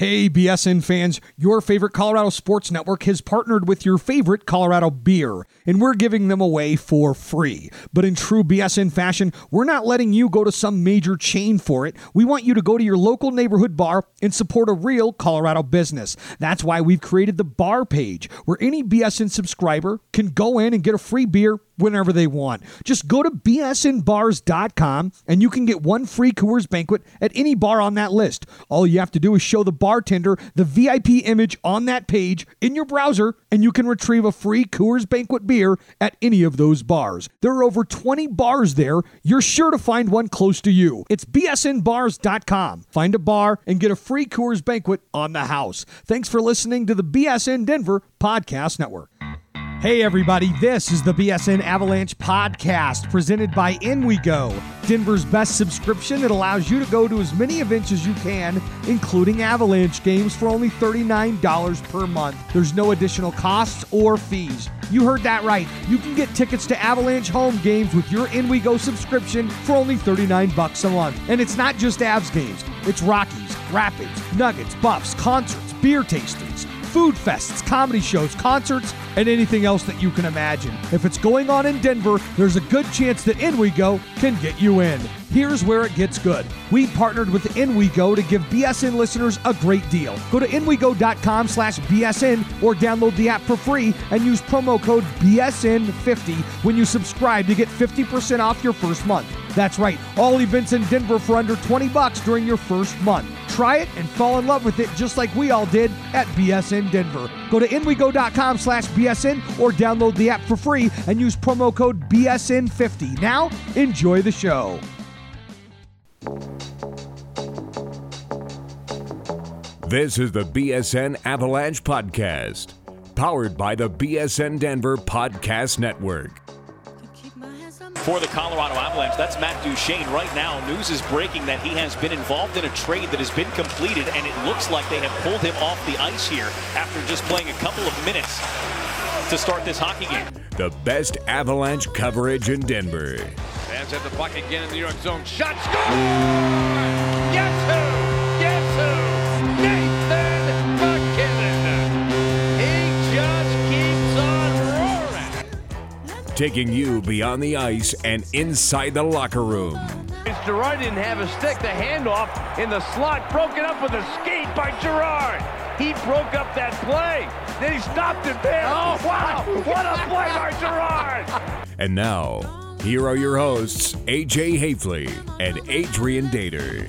Hey, BSN fans, your favorite Colorado Sports Network has partnered with your favorite Colorado beer, and we're giving them away for free. But in true BSN fashion, we're not letting you go to some major chain for it. We want you to go to your local neighborhood bar and support a real Colorado business. That's why we've created the bar page, where any BSN subscriber can go in and get a free beer whenever they want. Just go to bsnbars.com and you can get one free Coors banquet at any bar on that list. All you have to do is show the bartender the VIP image on that page in your browser and you can retrieve a free Coors banquet beer at any of those bars. There are over 20 bars there. You're sure to find one close to you. It's bsnbars.com. Find a bar and get a free Coors banquet on the house. Thanks for listening to the BSN Denver Podcast Network. Hey, everybody, this is the BSN Avalanche podcast presented by In We Go, Denver's best subscription that allows you to go to as many events as you can, including Avalanche games, for only $39 per month. There's no additional costs or fees. You heard that right. You can get tickets to Avalanche home games with your In We Go subscription for only 39 bucks a month. And it's not just Avs games, it's Rockies, Rapids, Nuggets, Buffs, concerts, beer tastings food fests, comedy shows, concerts, and anything else that you can imagine. If it's going on in Denver, there's a good chance that In We Go can get you in. Here's where it gets good. We partnered with InWeGo to give BSN listeners a great deal. Go to inwego.com slash BSN or download the app for free and use promo code BSN50 when you subscribe to get 50% off your first month. That's right, all events in Denver for under 20 bucks during your first month. Try it and fall in love with it just like we all did at BSN Denver. Go to inwego.com slash BSN or download the app for free and use promo code BSN50. Now, enjoy the show. This is the BSN Avalanche Podcast, powered by the BSN Denver Podcast Network. For the Colorado Avalanche, that's Matt Duchene. Right now, news is breaking that he has been involved in a trade that has been completed, and it looks like they have pulled him off the ice here after just playing a couple of minutes to start this hockey game. The best Avalanche coverage in Denver. Fans have the puck again in the New York zone. Shot, score! Yes, who? Yes, who? Nathan MacKinnon. He just keeps on roaring. Taking you beyond the ice and inside the locker room. Girard didn't have a stick. The handoff in the slot broken up with a skate by Girard. He broke up that play. Then he stopped it there. Oh, wow. What a play by Girard. And now, here are your hosts, AJ Haefele and Adrian Dater.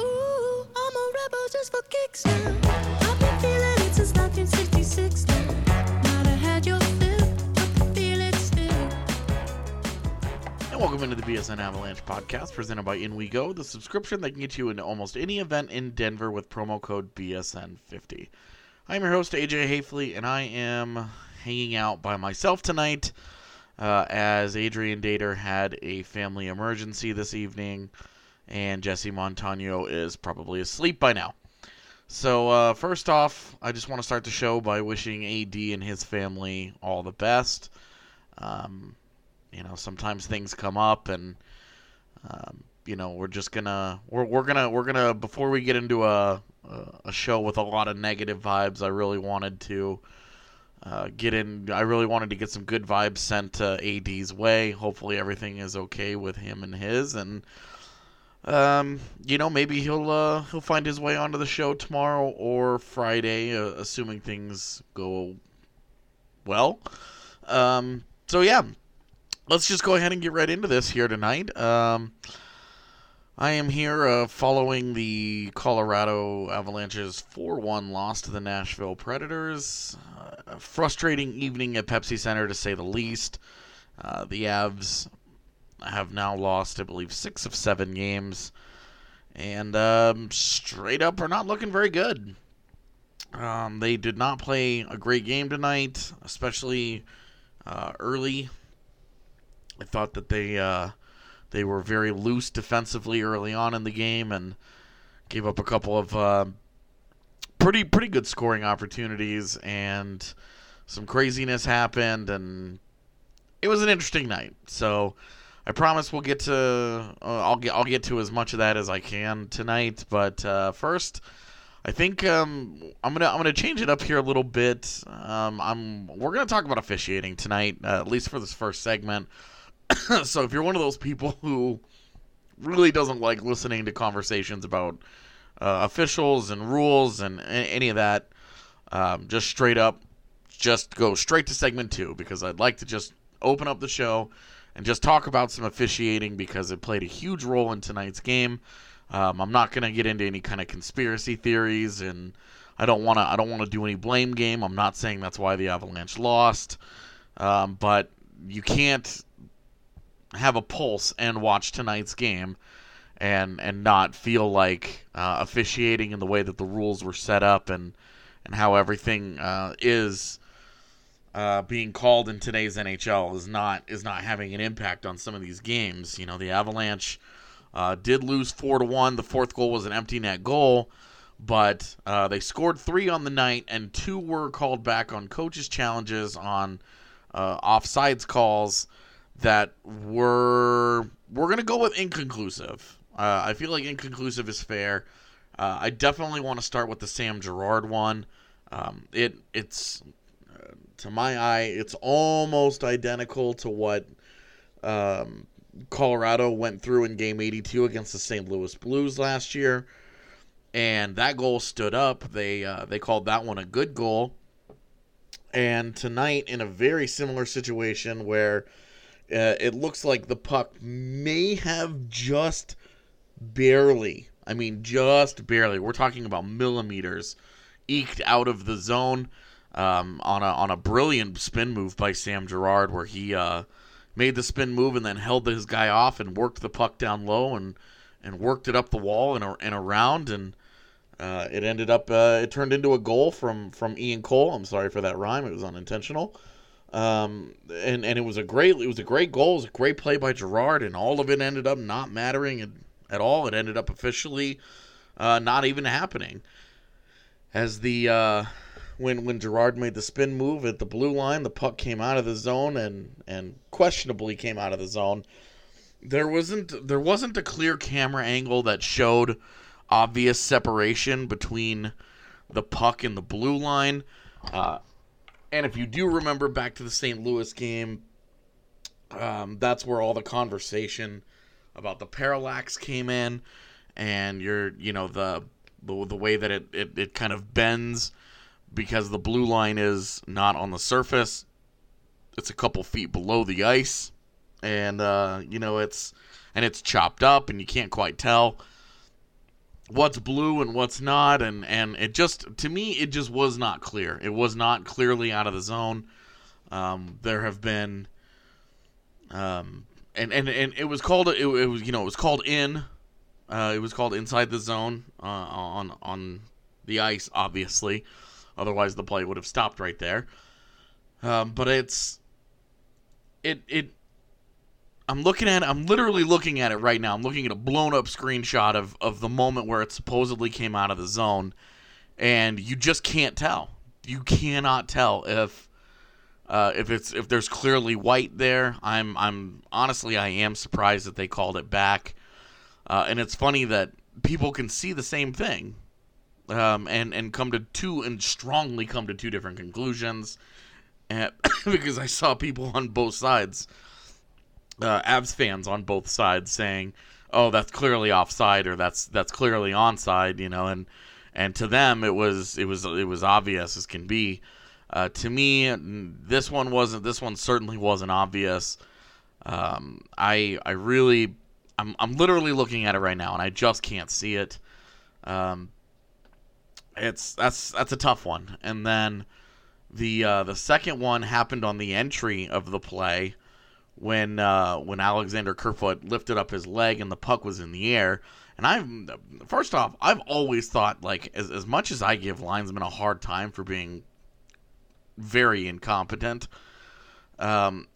Ooh, I'm a rebel just for kicks now. I've been feeling it since 1966 now. Might have had your fill, but feel it still. And welcome into the BSN Avalanche podcast presented by In We Go, the subscription that can get you into almost any event in Denver with promo code BSN50. I'm your host, AJ Haefele, and I am hanging out by myself tonight uh, as Adrian Dater had a family emergency this evening, and Jesse Montano is probably asleep by now. So, uh, first off, I just want to start the show by wishing AD and his family all the best. Um, you know, sometimes things come up, and um, you know, we're just gonna we're we're gonna we're gonna before we get into a a- a show with a lot of negative vibes. I really wanted to uh, get in. I really wanted to get some good vibes sent AD's way. Hopefully, everything is okay with him and his, and um, you know, maybe he'll uh, he'll find his way onto the show tomorrow or Friday, uh, assuming things go well. Um, so yeah, let's just go ahead and get right into this here tonight. Um, I am here uh, following the Colorado Avalanche's 4 1 loss to the Nashville Predators. Uh, a frustrating evening at Pepsi Center, to say the least. Uh, the Avs have now lost, I believe, six of seven games. And um, straight up are not looking very good. Um, they did not play a great game tonight, especially uh, early. I thought that they uh, they were very loose defensively early on in the game and gave up a couple of uh, pretty pretty good scoring opportunities and some craziness happened and it was an interesting night. So I promise we'll get to uh, I'll get I'll get to as much of that as I can tonight. But uh, first, I think um, I'm gonna I'm gonna change it up here a little bit. Um, I'm we're gonna talk about officiating tonight, uh, at least for this first segment. so if you're one of those people who really doesn't like listening to conversations about uh, officials and rules and any of that, um, just straight up, just go straight to segment two because I'd like to just open up the show and just talk about some officiating because it played a huge role in tonight's game. Um, I'm not going to get into any kind of conspiracy theories, and I don't want to. I don't want to do any blame game. I'm not saying that's why the Avalanche lost, um, but you can't have a pulse and watch tonight's game and and not feel like uh, officiating in the way that the rules were set up and and how everything uh, is uh, being called in today's NHL is not is not having an impact on some of these games. You know, the Avalanche uh, did lose four to one. The fourth goal was an empty net goal, but uh, they scored three on the night, and two were called back on coaches' challenges on uh, offsides calls that were we're gonna go with inconclusive. Uh, I feel like inconclusive is fair. Uh, I definitely want to start with the Sam Girard one. Um, it it's uh, to my eye, it's almost identical to what um, Colorado went through in Game 82 against the St. Louis Blues last year, and that goal stood up. They uh, they called that one a good goal. And tonight, in a very similar situation where uh, it looks like the puck may have just barely, I mean, just barely, we're talking about millimeters, eked out of the zone um, on a on a brilliant spin move by Sam Girard, where he uh, made the spin move and then held his guy off and worked the puck down low and and worked it up the wall and, and around and uh, it ended up uh, it turned into a goal from from Ian Cole. I'm sorry for that rhyme; it was unintentional. Um, and and it was a great it was a great goal. It was a great play by Girard, and all of it ended up not mattering at, all. It ended up officially uh, not even happening. As the uh, when when Girard made the spin move at the blue line, the puck came out of the zone and and questionably came out of the zone. There wasn't there wasn't a clear camera angle that showed obvious separation between the puck and the blue line. Uh, and if you do remember back to the St. Louis game, um, that's where all the conversation about the parallax came in, and you're you know the the, the way that it, it, it kind of bends because the blue line is not on the surface. It's a couple feet below the ice, and uh, you know it's and it's chopped up, and you can't quite tell what's blue and what's not and and it just to me it just was not clear. It was not clearly out of the zone. Um, there have been um, and, and and it was called it, it was you know it was called in uh, it was called inside the zone uh, on on the ice obviously. Otherwise the play would have stopped right there. Um, but it's it it I'm looking at it, I'm literally looking at it right now. I'm looking at a blown up screenshot of, of the moment where it supposedly came out of the zone. And you just can't tell. You cannot tell if uh, if it's if there's clearly white there. I'm I'm honestly I am surprised that they called it back. Uh, and it's funny that people can see the same thing. Um, and, and come to two and strongly come to two different conclusions. And, because I saw people on both sides uh, Avs fans on both sides saying, "Oh, that's clearly offside," or "That's that's clearly onside," you know, and and to them it was it was it was obvious as can be. Uh, to me, this one wasn't. This one certainly wasn't obvious. Um, I I really I'm I'm literally looking at it right now, and I just can't see it. Um, it's that's that's a tough one. And then the uh, the second one happened on the entry of the play when uh, when Alexander Kerfoot lifted up his leg and the puck was in the air. And I've first off, I've always thought like as as much as I give linesmen a hard time for being very incompetent, um,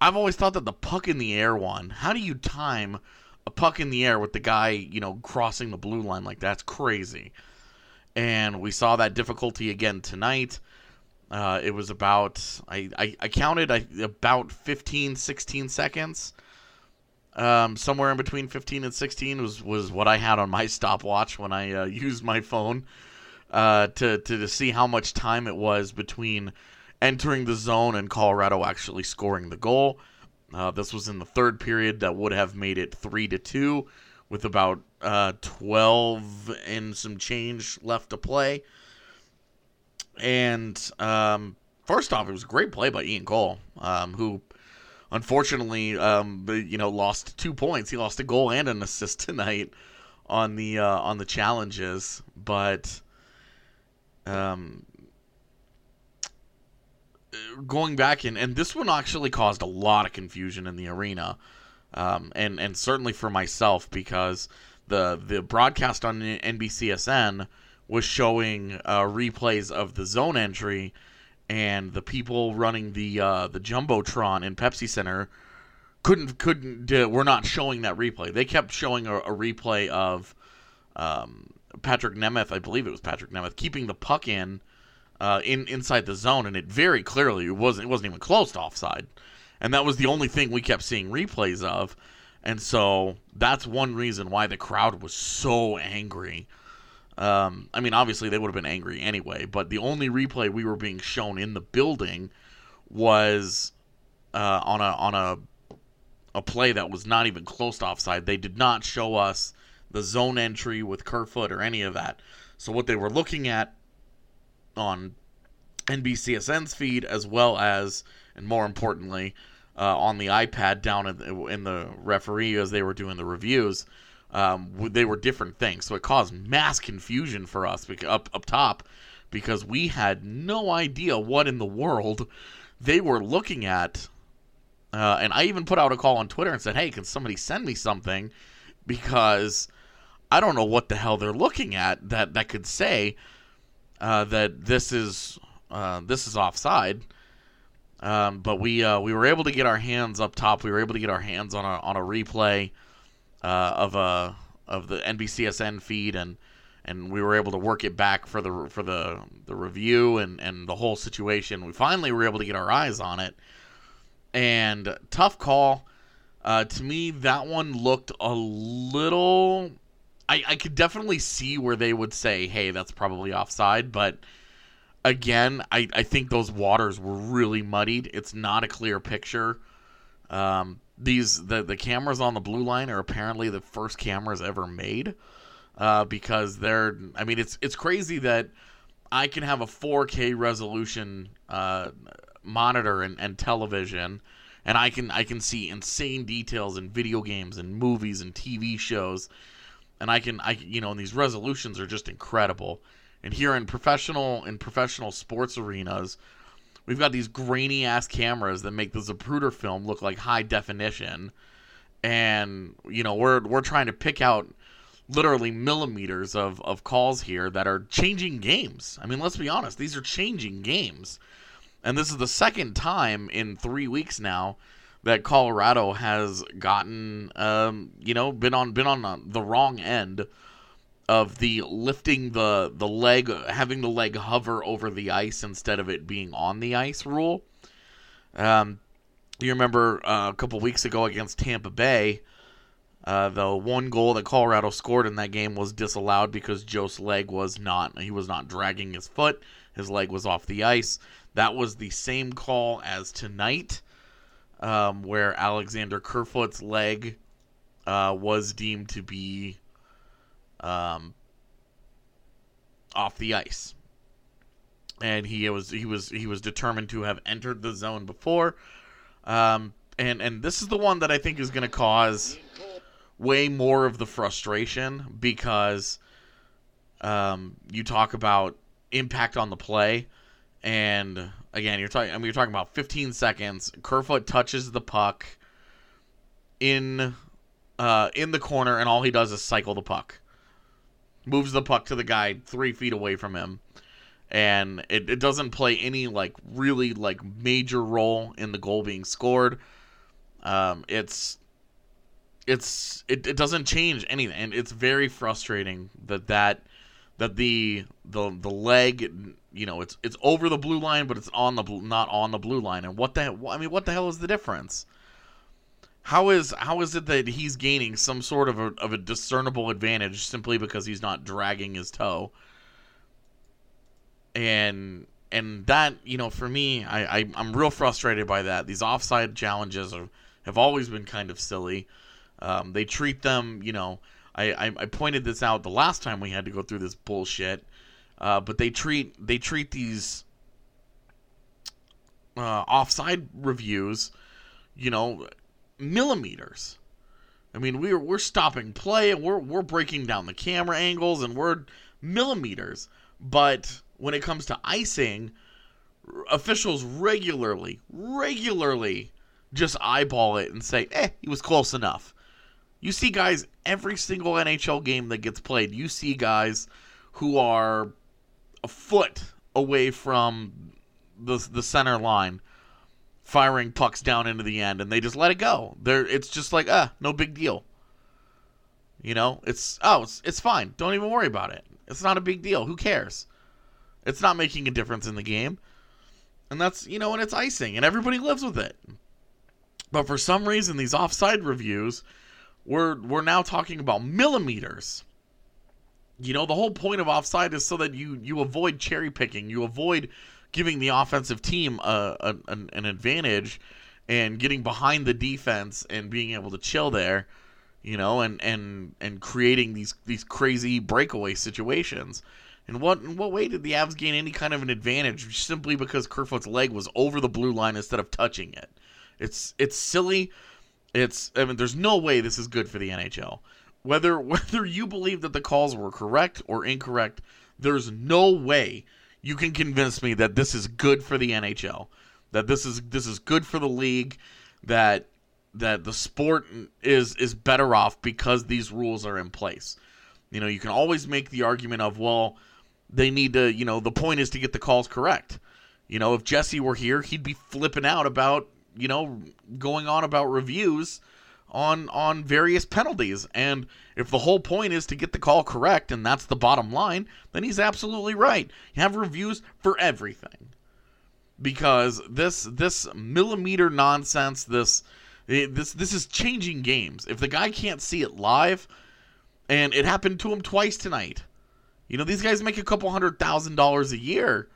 I've always thought that the puck in the air one. How do you time a puck in the air with the guy you know crossing the blue line like that's crazy? And we saw that difficulty again tonight. Uh, it was about I, I, I counted I, about 15 16 seconds um, somewhere in between 15 and 16 was was what I had on my stopwatch when I uh, used my phone uh, to, to to see how much time it was between entering the zone and Colorado actually scoring the goal. Uh, this was in the third period that would have made it three to two, with about uh, twelve and some change left to play. And um, first off, it was a great play by Ian Cole, um, who unfortunately, um, you know, lost two points. He lost a goal and an assist tonight on the uh, on the challenges, but um, going back and and this one actually caused a lot of confusion in the arena, um, and and certainly for myself because the the broadcast on NBCSN was showing uh, replays of the zone entry, and the people running the uh, the jumbotron in Pepsi Center couldn't couldn't uh, we're not showing that replay. They kept showing a, a replay of um, Patrick Nemeth, I believe it was Patrick Nemeth, keeping the puck in uh, in inside the zone, and it very clearly it wasn't it wasn't even close to offside, and that was the only thing we kept seeing replays of, and so that's one reason why the crowd was so angry. Um, I mean, obviously they would have been angry anyway, but the only replay we were being shown in the building was uh, on a on a a play that was not even close to offside. They did not show us the zone entry with Kerfoot or any of that. So what they were looking at on NBCSN's feed, as well as, and more importantly, uh, on the iPad down in the, in the referee as they were doing the reviews, um, they were different things. So it caused mass confusion for us up up top because we had no idea what in the world they were looking at. Uh, and I even put out a call on Twitter and said, "Hey, can somebody send me something?" Because I don't know what the hell they're looking at that that could say uh, that this is uh, this is offside. Um, but we uh, we were able to get our hands up top. We were able to get our hands on a on a replay of a of the NBCSN feed, and and we were able to work it back for the for the the review and and the whole situation. We finally were able to get our eyes on it, and tough call. Uh, to me, that one looked a little I, I could definitely see where they would say, hey, that's probably offside. But again, I, I think those waters were really muddied. It's not a clear picture. Um, these the, the cameras on the blue line are apparently the first cameras ever made uh, because they're I mean it's it's crazy that I can have a 4K resolution uh, monitor and, and television and I can I can see insane details in video games and movies and TV shows and I can I you know and these resolutions are just incredible. And here in professional in professional sports arenas, we've got these grainy ass cameras that make the Zapruder film look like high definition. And you know, we're we're trying to pick out literally millimeters of, of calls here that are changing games. I mean, let's be honest, these are changing games. And this is the second time in three weeks now that Colorado has gotten, um, you know, been on been on the wrong end of the lifting the the leg, having the leg hover over the ice instead of it being on the ice rule. Um, you remember uh, a couple weeks ago against Tampa Bay, uh, the one goal that Colorado scored in that game was disallowed because Joe's leg was not he was not dragging his foot, his leg was off the ice. That was the same call as tonight um, where Alexander Kerfoot's leg uh, was deemed to be um, off the ice, and he was he was he was determined to have entered the zone before, um, and and this is the one that I think is going to cause way more of the frustration because um, you talk about impact on the play and again, you're talking. I mean, you're talking about 15 seconds. Kerfoot touches the puck in uh, in the corner, and all he does is cycle the puck, moves the puck to the guy three feet away from him, and it, it doesn't play any like really like major role in the goal being scored. Um, it's it's it, it doesn't change anything, and it's very frustrating that that that the the the leg you know it's it's over the blue line but it's on the blue, not on the blue line. And what the I mean what the hell is the difference how is how is it that he's gaining some sort of a, of a discernible advantage simply because he's not dragging his toe and and that you know for me, I, I I'm real frustrated by that. These offside challenges are, have always been kind of silly. Um, they treat them, you know. I, I, I pointed this out the last time we had to go through this bullshit, uh, but they treat they treat these uh, offside reviews, you know, millimeters. I mean, we're we're stopping play and we're we're breaking down the camera angles and we're millimeters. But when it comes to icing, officials regularly, regularly just eyeball it and say, "Eh, he was close enough." You see guys every single NHL game that gets played. You see guys who are a foot away from the the center line firing pucks down into the end and they just let it go. They're it's just like, ah, no big deal. You know, it's oh, it's it's fine. Don't even worry about it. It's not a big deal. Who cares? It's not making a difference in the game. And that's, you know, and it's icing and everybody lives with it. But for some reason these offside reviews we're we're now talking about millimeters. You know, the whole point of offside is so that you you avoid cherry picking. You avoid giving the offensive team a, a, an, an advantage and getting behind the defense and being able to chill there, you know, and and and creating these these crazy breakaway situations. And what in what way did the Avs gain any kind of an advantage simply because Kerfoot's leg was over the blue line instead of touching it? It's it's silly. It's I mean, there's no way this is good for the NHL. Whether whether you believe that the calls were correct or incorrect, there's no way you can convince me that this is good for the NHL. That this is this is good for the league. That that the sport is is better off because these rules are in place. You know, you can always make the argument of well, they need to. You know, the point is to get the calls correct. You know, if Jesse were here, he'd be flipping out about you know going on about reviews on on various penalties. And if the whole point is to get the call correct and that's the bottom line then he's absolutely right. You have reviews for everything. Because this this millimeter nonsense this eh, this this is changing games. If the guy can't see it live and it happened to him twice tonight you know these guys make a couple hundred thousand dollars a year.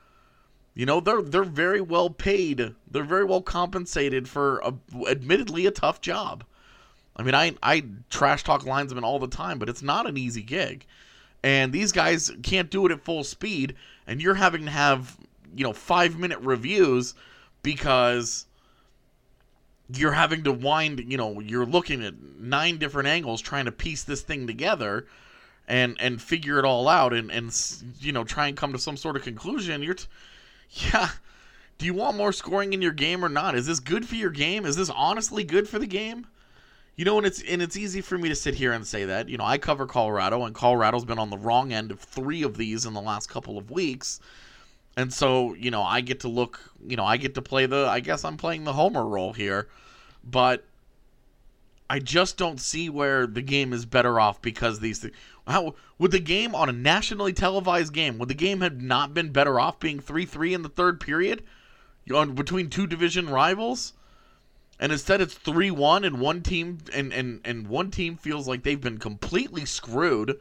You know they're they're very well paid. They're very well compensated for a, admittedly a tough job I mean, I I trash talk linesmen all the time, but it's not an easy gig. And these guys can't do it at full speed, and you're having to have, you know, 5-minute reviews because you're having to wind, you know, you're looking at nine different angles trying to piece this thing together and and figure it all out and and you know, try and come to some sort of conclusion. You're t- yeah, do you want more scoring in your game or not? Is this good for your game? Is this honestly good for the game? You know, and it's and it's easy for me to sit here and say that. You know, I cover Colorado, and Colorado's been on the wrong end of three of these in the last couple of weeks. And so, you know, I get to look, you know, I get to play the I guess I'm playing the homer role here. But I just don't see where the game is better off because these things. How would the game on a nationally televised game would the game have not been better off being three three in the third period, on between two division rivals? And instead it's 3-1 and one team and, and and one team feels like they've been completely screwed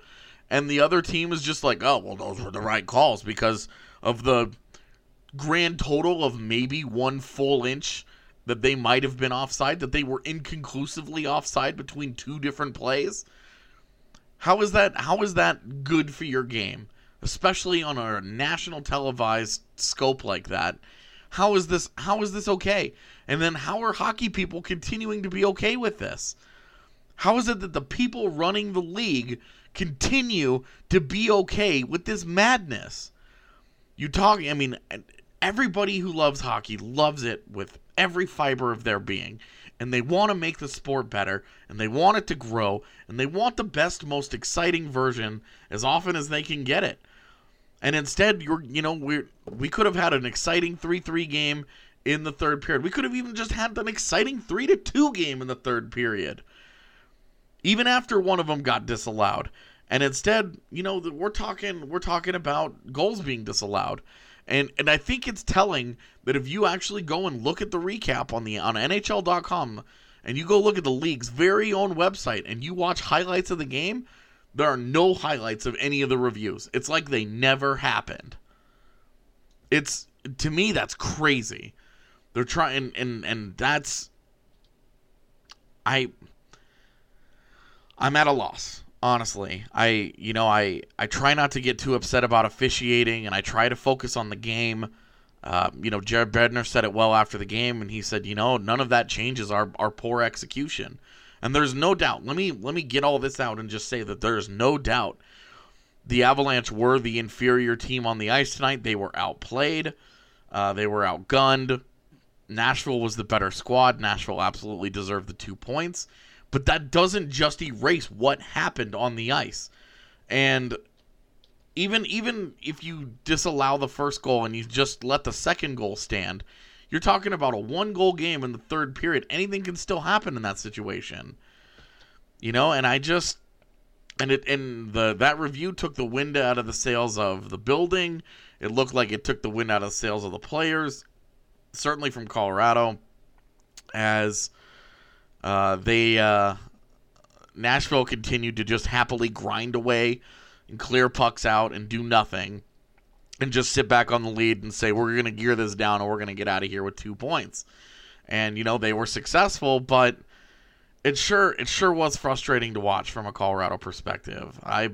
and the other team is just like oh well those were the right calls because of the grand total of maybe one full inch that they might have been offside that they were inconclusively offside between two different plays. How is that how is that good for your game especially on a national televised scope like that how is this how is this okay and then how are hockey people continuing to be okay with this? How is it that the people running the league continue to be okay with this madness? You talk, I mean, everybody who loves hockey loves it with every fiber of their being. And they want to make the sport better, and they want it to grow, and they want the best, most exciting version as often as they can get it. And instead, you're, you know, we we could have had an exciting 3 3 game in the third period. We could have even just had an exciting 3 to 2 game in the third period. Even after one of them got disallowed. And instead, you know, we're talking we're talking about goals being disallowed. And and I think it's telling that if you actually go and look at the recap on the on NHL.com and you go look at the league's very own website and you watch highlights of the game, there are no highlights of any of the reviews. It's like they never happened. It's to me that's crazy. They're trying and and that's I I'm at a loss. Honestly, I you know I I try not to get too upset about officiating, and I try to focus on the game. Uh, you know, Jared Bednar said it well after the game, and he said, you know, none of that changes our our poor execution. And there's no doubt. Let me let me get all this out and just say that there's no doubt the Avalanche were the inferior team on the ice tonight. They were outplayed. Uh, they were outgunned. Nashville was the better squad. Nashville absolutely deserved the two points. But that doesn't just erase what happened on the ice. And even even if you disallow the first goal and you just let the second goal stand, you're talking about a one goal game in the third period. Anything can still happen in that situation. You know, and I just and it and the that review took the wind out of the sails of the building. It looked like it took the wind out of the sails of the players, certainly from Colorado, as uh, they uh, Nashville continued to just happily grind away and clear pucks out and do nothing, and just sit back on the lead and say we're going to gear this down and we're going to get out of here with two points. And you know they were successful, but it sure it sure was frustrating to watch from a Colorado perspective. I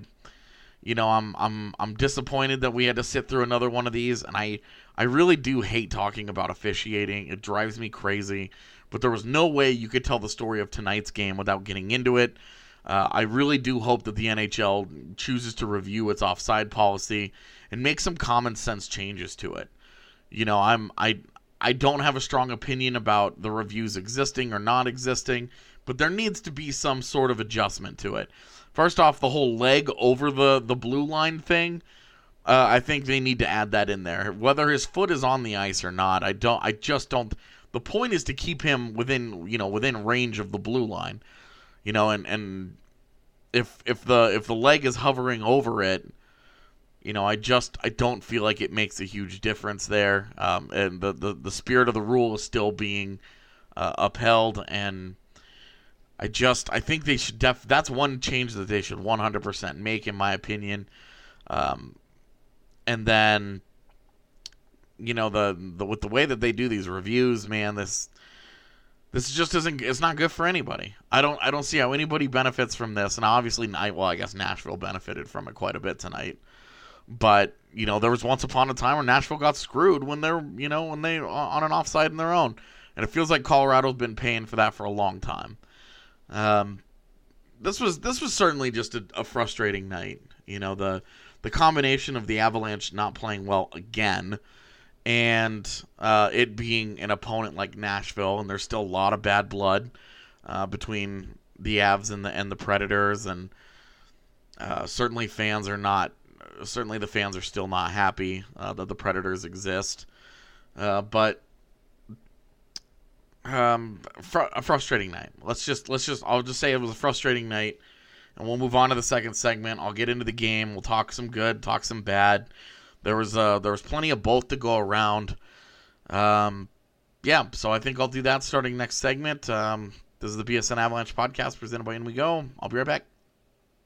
you know, I'm I'm I'm disappointed that we had to sit through another one of these and I I really do hate talking about officiating. It drives me crazy, but there was no way you could tell the story of tonight's game without getting into it. Uh, I really do hope that the NHL chooses to review its offside policy and make some common sense changes to it. You know, I'm I I don't have a strong opinion about the reviews existing or not existing, but there needs to be some sort of adjustment to it. First off, the whole leg over the the blue line thing, uh, I think they need to add that in there. Whether his foot is on the ice or not, I don't. I just don't. The point is to keep him within you know within range of the blue line, you know, and and if if the if the leg is hovering over it, you know, I just I don't feel like it makes a huge difference there. Um, and the, the the spirit of the rule is still being uh, upheld, and I just I think they should def that's one change that they should 100% make in my opinion. Um, and then you know the, the with the way that they do these reviews, man, this this just isn't it's not good for anybody. I don't I don't see how anybody benefits from this, and obviously, well, I guess Nashville benefited from it quite a bit tonight. But you know, there was once upon a time where Nashville got screwed when they're you know when they on an offside in their own, and it feels like Colorado's been paying for that for a long time. Um, this was this was certainly just a, a frustrating night. You know the the combination of the Avalanche not playing well again, and uh, it being an opponent like Nashville, and there's still a lot of bad blood uh, between the Avs and the and the Predators, and uh, certainly fans are not. Certainly, the fans are still not happy uh, that the Predators exist, uh, but um, fr- a frustrating night. Let's just let's just I'll just say it was a frustrating night, and we'll move on to the second segment. I'll get into the game. We'll talk some good, talk some bad. There was uh there was plenty of both to go around. Um, yeah, so I think I'll do that starting next segment. Um, this is the BSN Avalanche podcast presented by In We Go. I'll be right back.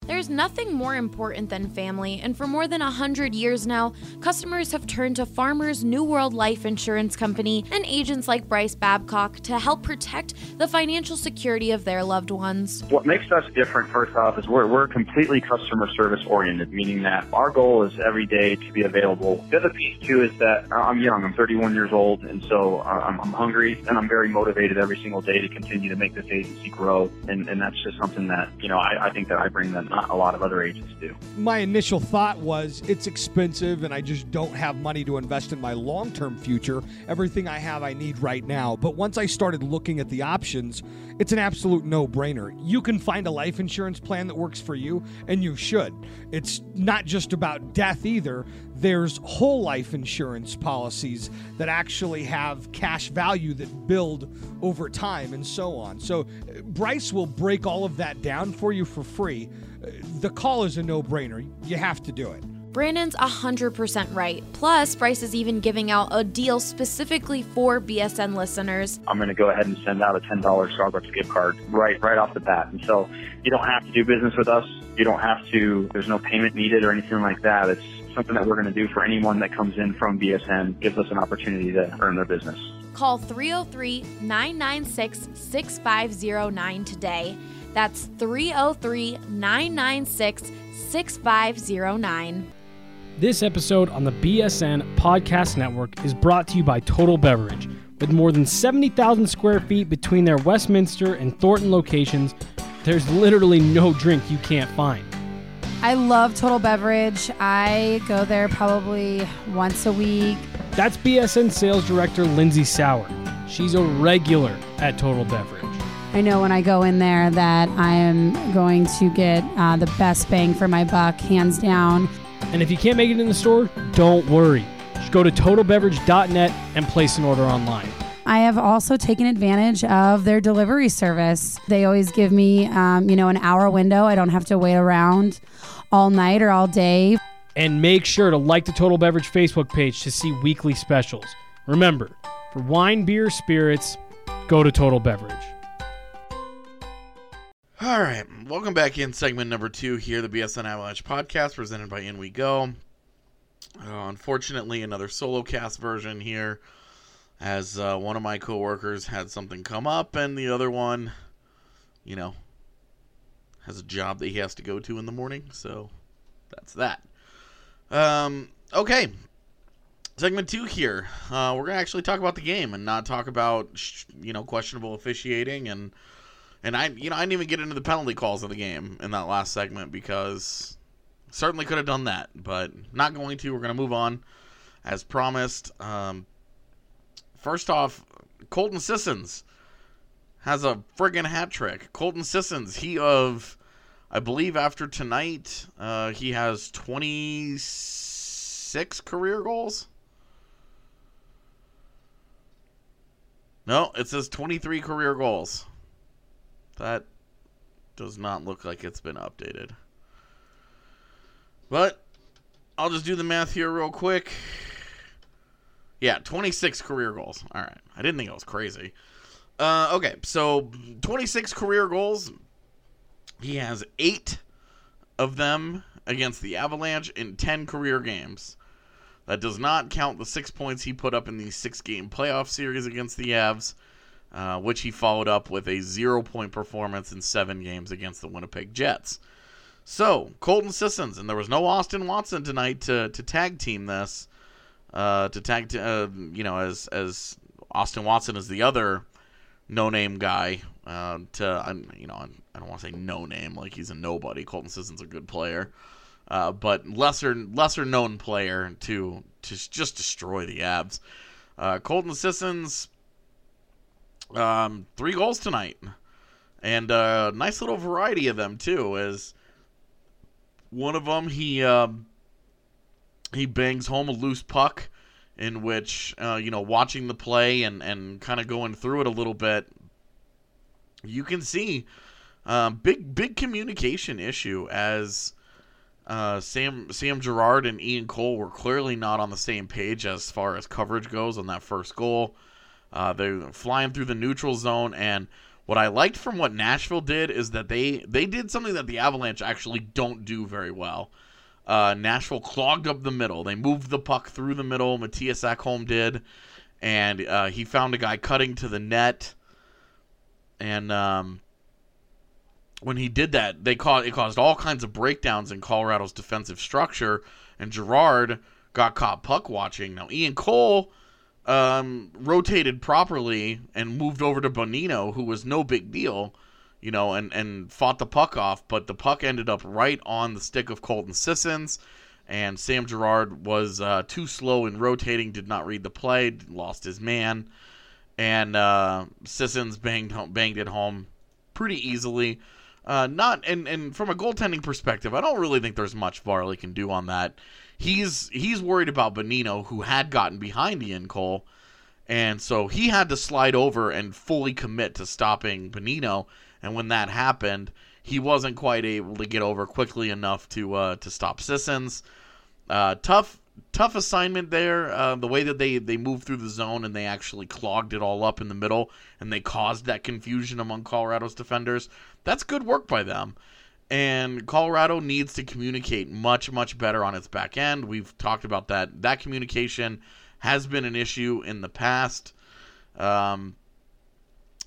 There's nothing more important than family, and for more than 100 years now, customers have turned to Farmers New World Life Insurance Company and agents like Bryce Babcock to help protect the financial security of their loved ones. What makes us different, first off, is we're, we're completely customer service oriented, meaning that our goal is every day to be available. The other piece, too, is that I'm young, I'm 31 years old, and so uh, I'm, I'm hungry and I'm very motivated every single day to continue to make this agency grow. And, and that's just something that, you know, I, I think that I bring not a lot of other agents do. My initial thought was it's expensive and I just don't have money to invest in my long term future. Everything I have, I need right now. But once I started looking at the options, it's an absolute no brainer. You can find a life insurance plan that works for you, and you should. It's not just about death either. There's whole life insurance policies that actually have cash value that build over time and so on. So, Bryce will break all of that down for you for free the call is a no brainer. You have to do it. Brandon's 100% right. Plus, Bryce is even giving out a deal specifically for BSN listeners. I'm going to go ahead and send out a $10 Starbucks gift card right right off the bat. And so you don't have to do business with us. You don't have to, there's no payment needed or anything like that. It's something that we're going to do for anyone that comes in from BSN, gives us an opportunity to earn their business. Call 303 996 6509 today. That's 303 996 6509. This episode on the BSN Podcast Network is brought to you by Total Beverage. With more than 70,000 square feet between their Westminster and Thornton locations, there's literally no drink you can't find. I love Total Beverage. I go there probably once a week. That's BSN Sales Director Lindsay Sauer. She's a regular at Total Beverage. I know when I go in there that I am going to get uh, the best bang for my buck, hands down. And if you can't make it in the store, don't worry. Just go to totalbeverage.net and place an order online. I have also taken advantage of their delivery service. They always give me, um, you know, an hour window. I don't have to wait around all night or all day. And make sure to like the Total Beverage Facebook page to see weekly specials. Remember, for wine, beer, spirits, go to Total Beverage. All right, welcome back in segment number two here, the BSN Avalanche podcast presented by In We Go. Uh, unfortunately, another solo cast version here, as uh, one of my coworkers had something come up, and the other one, you know, has a job that he has to go to in the morning. So that's that. Um, okay, segment two here. Uh, we're gonna actually talk about the game and not talk about you know questionable officiating and and I you know I didn't even get into the penalty calls of the game in that last segment because certainly could have done that, but not going to. We're gonna move on as promised. Um, first off, Colton Sissons has a friggin' hat trick. Colton Sissons, he of I believe after tonight, uh, he has 26 career goals. No, it says 23 career goals. That does not look like it's been updated. But I'll just do the math here real quick. Yeah, 26 career goals. All right. I didn't think it was crazy. Uh, okay, so 26 career goals. He has eight of them against the Avalanche in 10 career games. That does not count the six points he put up in the six game playoff series against the Avs, uh, which he followed up with a zero point performance in seven games against the Winnipeg Jets. So, Colton Sissons, and there was no Austin Watson tonight to, to tag team this. Uh, to tag, t- uh, you know, as as Austin Watson is the other no name guy. Uh, to you know, I don't want to say no name like he's a nobody. Colton Sissons a good player, uh, but lesser lesser known player to to just destroy the Avs. Uh, Colton Sissons, um, three goals tonight, and a nice little variety of them too. As one of them, he um, he bangs home a loose puck, in which uh, you know watching the play and and kind of going through it a little bit, you can see um, big big communication issue as uh, Sam Sam Girard and Ian Cole were clearly not on the same page as far as coverage goes on that first goal. Uh, they're flying through the neutral zone, and what I liked from what Nashville did is that they they did something that the Avalanche actually don't do very well. Uh, Nashville clogged up the middle. They moved the puck through the middle. Mattias Ekholm did, and uh, he found a guy cutting to the net. And um, when he did that, they caused it caused all kinds of breakdowns in Colorado's defensive structure. And Girard got caught puck watching. Now Ian Cole um, rotated properly and moved over to Bonino, who was no big deal, you know, and and fought the puck off. But the puck ended up right on the stick of Colton Sissons. And Sam Girard was uh, too slow in rotating, did not read the play, lost his man, and uh, Sissons banged banged it home pretty easily. Uh, not and and from a goaltending perspective, I don't really think there's much Varley can do on that. He's he's worried about Bonino, who had gotten behind Ian Cole, and so he had to slide over and fully commit to stopping Bonino. And when that happened, he wasn't quite able to get over quickly enough to uh, to stop Sissons. Uh, tough tough assignment there. Uh, the way that they they moved through the zone and they actually clogged it all up in the middle and they caused that confusion among Colorado's defenders. That's good work by them. and Colorado needs to communicate much, much better on its back end. We've talked about that. That communication has been an issue in the past. Um,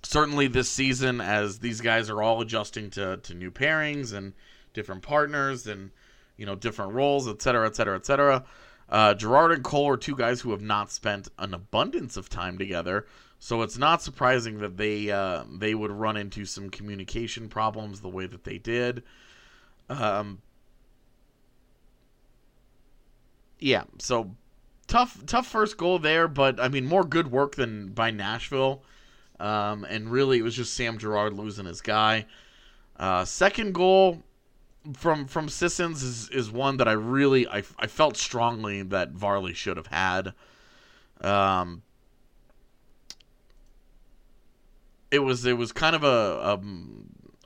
certainly this season, as these guys are all adjusting to, to new pairings and different partners and you know different roles, et cetera, et cetera, et cetera. Uh, Girard and Cole are two guys who have not spent an abundance of time together, so it's not surprising that they uh, they would run into some communication problems the way that they did. Um, yeah, so tough tough first goal there, but I mean more good work than by Nashville. Um, and really, it was just Sam Girard losing his guy. Uh, second goal from from Sissons is, is one that I really I, I felt strongly that Varley should have had. Um, it was it was kind of a, a,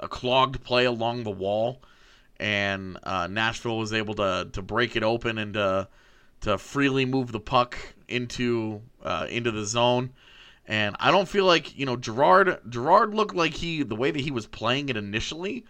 a clogged play along the wall, and uh, Nashville was able to to break it open and to to freely move the puck into uh, into the zone. And I don't feel like you know Girard. Girard looked like he the way that he was playing it initially.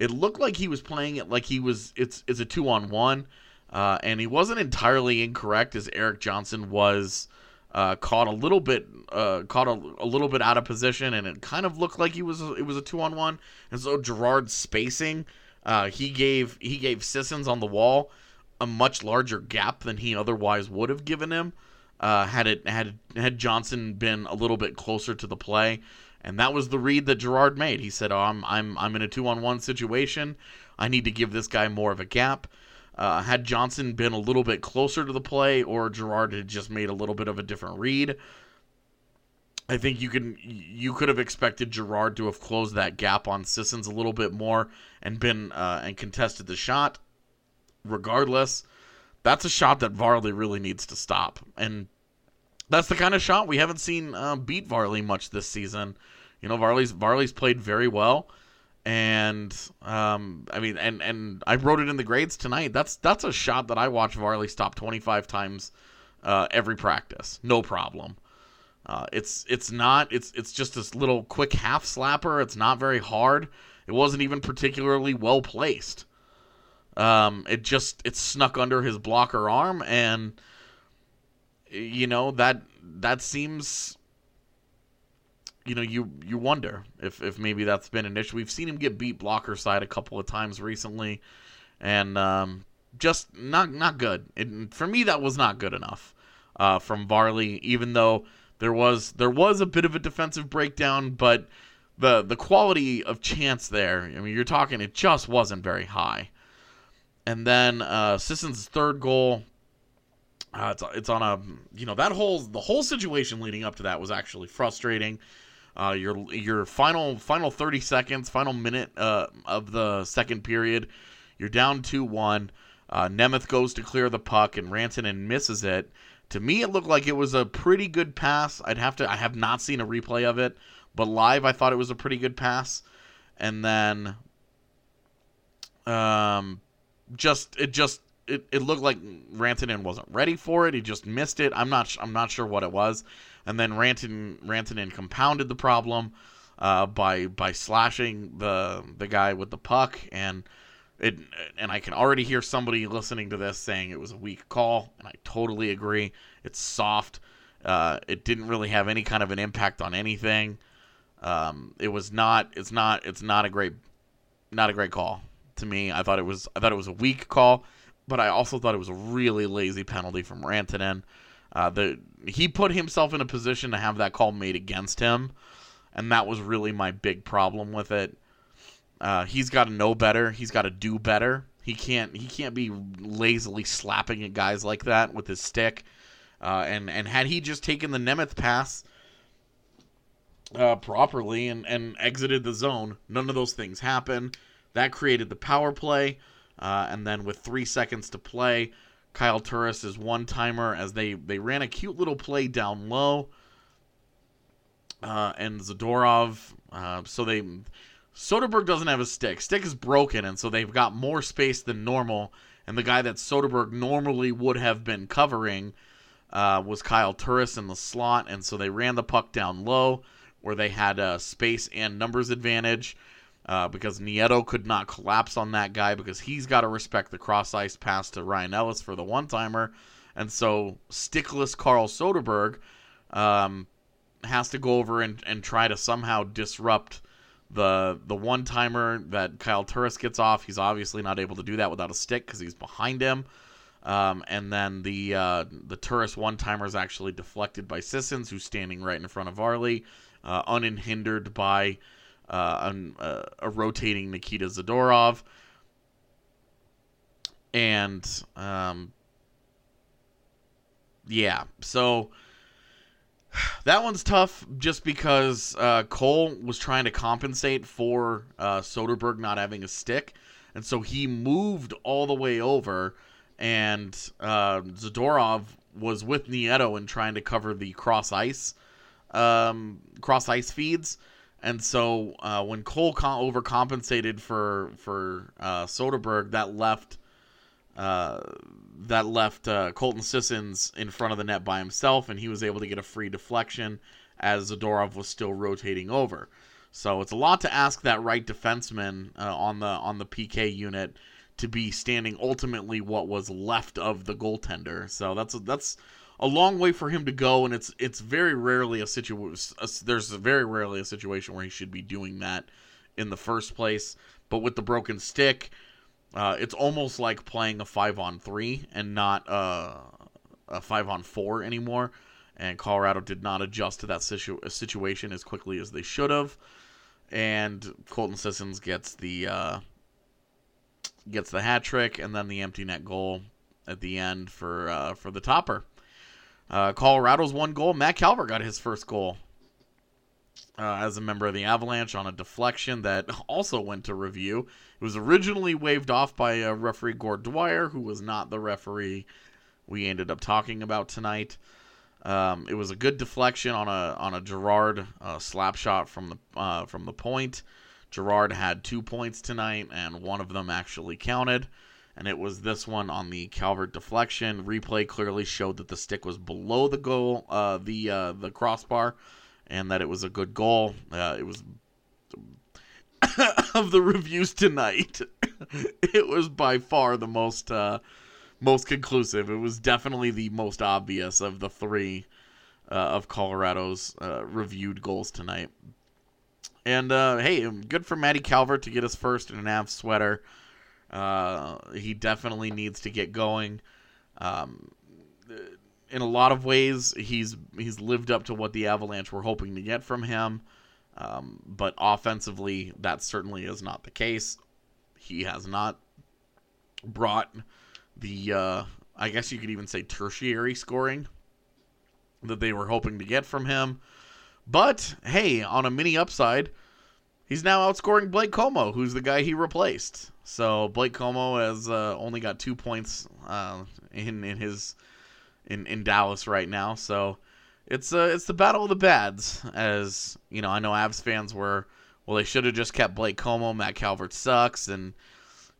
It looked like he was playing it like he was. It's it's a two on one, uh, and he wasn't entirely incorrect as Erik Johnson was uh, caught a little bit uh, caught a, a, little bit out of position, and it kind of looked like he was it was a two on one. And so Girard's spacing, uh, he gave he gave Sissons on the wall a much larger gap than he otherwise would have given him. Uh, had it had had Johnson been a little bit closer to the play, and that was the read that Girard made. He said, "Oh, I'm I'm I'm in a two on one situation. I need to give this guy more of a gap." Uh, had Johnson been a little bit closer to the play, or Girard had just made a little bit of a different read, I think you can you could have expected Girard to have closed that gap on Sissons a little bit more and been uh, and contested the shot. Regardless, that's a shot that Varley really needs to stop, and that's the kind of shot we haven't seen uh, beat Varley much this season. You know, Varley's Varley's played very well, and um, I mean, and and I wrote it in the grades tonight. That's that's a shot that I watch Varley stop 25 times uh, every practice, no problem. Uh, it's it's not it's it's just this little quick half slapper. It's not very hard. It wasn't even particularly well placed. Um, it just it snuck under his blocker arm, and you know that that seems you know you you wonder if if maybe that's been an issue. We've seen him get beat blocker side a couple of times recently, and um, just not not good. It, for me, that was not good enough uh, from Varley. Even though there was there was a bit of a defensive breakdown, but the the quality of chance there. I mean, you're talking it just wasn't very high. And then uh, Sisson's third goal. Uh, it's it's on a you know that whole the whole situation leading up to that was actually frustrating. Uh, your your final final 30 seconds, final minute uh, of the second period, you're down two one. Uh, Nemeth goes to clear the puck and Rantanen misses it. To me, it looked like it was a pretty good pass. I'd have to. I have not seen a replay of it, but live, I thought it was a pretty good pass. And then, um, just it just it, it looked like Rantanen wasn't ready for it. He just missed it. I'm not I'm not sure what it was. And then Rantanen Rantanen compounded the problem uh, by by slashing the the guy with the puck and it and I can already hear somebody listening to this saying it was a weak call, and I totally agree. It's soft. Uh, it didn't really have any kind of an impact on anything. Um, it was not. It's not. It's not a great, not a great call to me. I thought it was. I thought it was a weak call, but I also thought it was a really lazy penalty from Rantanen. Uh, the he put himself in a position to have that call made against him, and that was really my big problem with it. Uh, he's got to know better. He's got to do better. He can't. He can't be lazily slapping at guys like that with his stick. Uh, and and had he just taken the Nemeth pass uh, properly and and exited the zone, none of those things happen. That created the power play. Uh, and then with three seconds to play, Kyle Turris is one timer as they they ran a cute little play down low. Uh, and Zadorov, uh, so they Soderberg doesn't have a stick. Stick is broken, and so they've got more space than normal. And the guy that Soderberg normally would have been covering uh, was Kyle Turris in the slot, and so they ran the puck down low, where they had a space and numbers advantage. Uh, because Nieto could not collapse on that guy because he's got to respect the cross ice pass to Ryan Ellis for the one timer. And so stickless Carl Soderberg um, has to go over and, and try to somehow disrupt the the one timer that Kyle Turris gets off. He's obviously not able to do that without a stick because he's behind him. Um, and then the uh, the Turris one timer is actually deflected by Sissons, who's standing right in front of Varley, uh, unhindered by uh, an, uh, a rotating Nikita Zadorov. And um, yeah, so that one's tough just because uh, Cole was trying to compensate for uh, Soderberg not having a stick. And so he moved all the way over, and uh, Zadorov was with Nieto and trying to cover the cross ice, um, cross ice feeds. And so uh, when Cole overcompensated for for uh, Soderberg, that left uh, that left uh, Colton Sissons in front of the net by himself, and he was able to get a free deflection as Zadorov was still rotating over. So it's a lot to ask that right defenseman uh, on the on the PK unit to be standing ultimately what was left of the goaltender. So that's that's a long way for him to go, and it's it's very rarely a situation. There's very rarely a situation where he should be doing that in the first place. But with the broken stick, uh, it's almost like playing a five on three and not uh, a five on four anymore. And Colorado did not adjust to that situ- situation as quickly as they should have. And Colton Sissons gets the uh, gets the hat trick, and then the empty net goal at the end for uh, for the topper. Uh, Colorado's one goal. Matt Calvert got his first goal uh, as a member of the Avalanche on a deflection that also went to review. It was originally waved off by uh, referee Gord Dwyer, who was not the referee we ended up talking about tonight. Um, it was a good deflection on a on a Girard uh, slap shot from the uh, from the point. Girard had two points tonight, and one of them actually counted. And it was this one on the Calvert deflection. Replay clearly showed that the stick was below the goal, uh, the uh, the crossbar, and that it was a good goal. Uh, it was of the reviews tonight. it was by far the most uh, most conclusive. It was definitely the most obvious of the three uh, of Colorado's uh, reviewed goals tonight. And hey, good for Matty Calvert to get his first in an Av sweater. Uh, he definitely needs to get going. Um, in a lot of ways, he's he's lived up to what the Avalanche were hoping to get from him. Um, but offensively, that certainly is not the case. He has not brought the, uh, I guess you could even say, tertiary scoring that they were hoping to get from him. But hey, on a mini upside, he's now outscoring Blake Comeau, who's the guy he replaced. So Blake Comeau has uh, only got two points uh, in in his in in Dallas right now. So it's uh, it's the battle of the bads. As you know, I know Avs fans were well, they should have just kept Blake Comeau. Matt Calvert sucks, and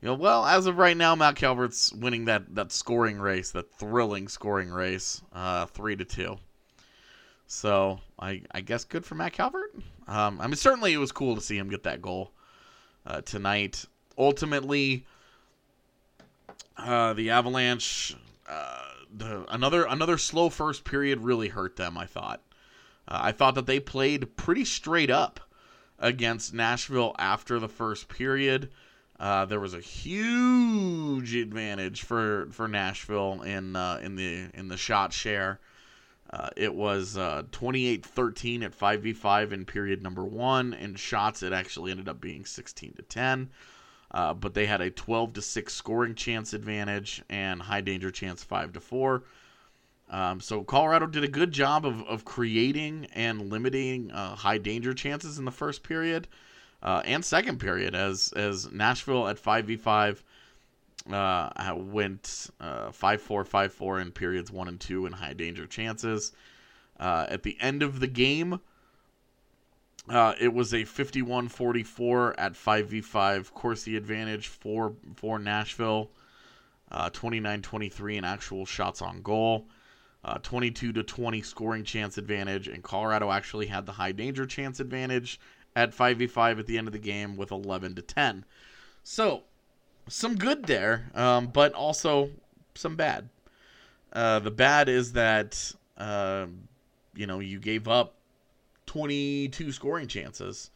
you know, well, as of right now, Matt Calvert's winning that that scoring race, that thrilling scoring race, uh, three to two. So I I guess good for Matt Calvert. Um, I mean, certainly it was cool to see him get that goal uh, tonight. Ultimately, uh, the Avalanche. Uh, the, another another slow first period really hurt them. I thought. Uh, I thought that they played pretty straight up against Nashville after the first period. Uh, there was a huge advantage for, for Nashville in uh, in the in the shot share. Uh, it was 28-13 at 5v5 in period number one. In shots, it actually ended up being 16 to 10. Uh, but they had a 12 to 6 scoring chance advantage and high danger chance 5 to 4. Um, so Colorado did a good job of, of creating and limiting uh, high danger chances in the first period uh, and second period as as Nashville at 5v5 uh, went uh, 5 4 5 4 in periods 1 and 2 in high danger chances. Uh, at the end of the game, uh, it was a 51-44 at 5v5 Corsi advantage for for Nashville. Uh, 29-23 in actual shots on goal. Uh, 22 to 20 scoring chance advantage, and Colorado actually had the high danger chance advantage at 5v5 at the end of the game with 11 to 10. So, some good there, um, but also some bad. Uh, the bad is that uh, you know you gave up 22 scoring chances.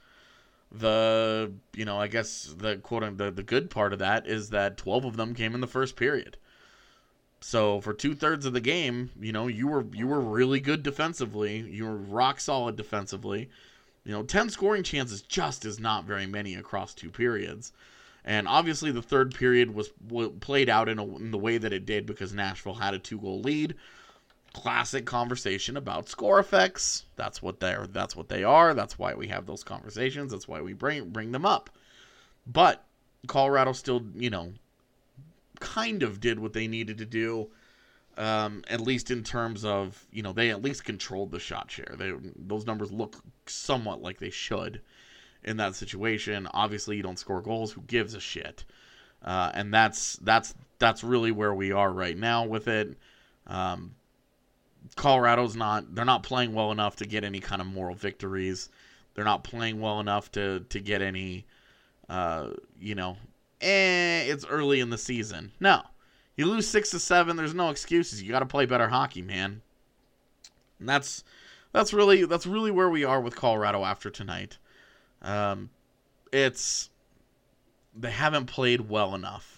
The you know I guess the quote the the good part of that is that 12 of them came in the first period. So for two thirds of the game, you know you were you were really good defensively. You were rock solid defensively. You know, 10 scoring chances just is not very many across two periods. And obviously, the third period was played out in, a, in the way that it did because Nashville had a two goal lead. Classic conversation about score effects. That's what they're. That's what they are. That's why we have those conversations. That's why we bring bring them up. But Colorado still, you know, kind of did what they needed to do. Um, at least in terms of you know they at least controlled the shot share. They those numbers look somewhat like they should in that situation. Obviously, you don't score goals. Who gives a shit? Uh, and that's that's that's really where we are right now with it. Um, Colorado's not they're not playing well enough to get any kind of moral victories. They're not playing well enough to to get any uh, you know, eh, it's early in the season. No. You lose 6 to 7, there's no excuses. You got to play better hockey, man. And that's that's really that's really where we are with Colorado after tonight. Um, it's they haven't played well enough.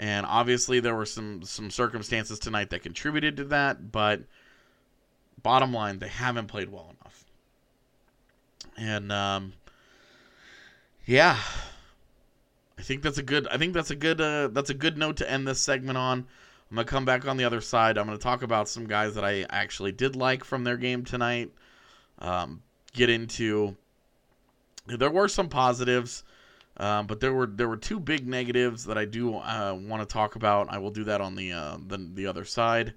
And obviously there were some some circumstances tonight that contributed to that, but bottom line, they haven't played well enough. And um, yeah, I think that's a good. I think that's a good. Uh, that's a good note to end this segment on. I'm gonna come back on the other side. I'm gonna talk about some guys that I actually did like from their game tonight. Um, get into. There were some positives, um, but there were there were two big negatives that I do uh, want to talk about. I will do that on the uh, the the other side.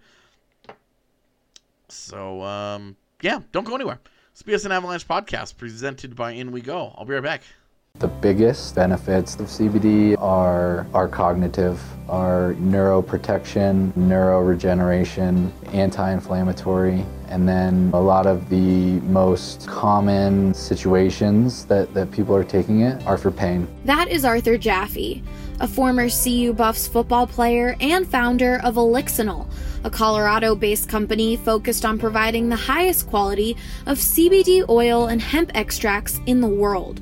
So um, yeah, don't go anywhere. It's BSN Avalanche podcast presented by In We Go. I'll be right back. The biggest benefits of CBD are are cognitive, are neuroprotection, neuroregeneration, anti-inflammatory, and then a lot of the most common situations that, that people are taking it are for pain. That is Arthur Jaffe, a former CU Buffs football player and founder of Elixinol, a Colorado based company focused on providing the highest quality of CBD oil and hemp extracts in the world.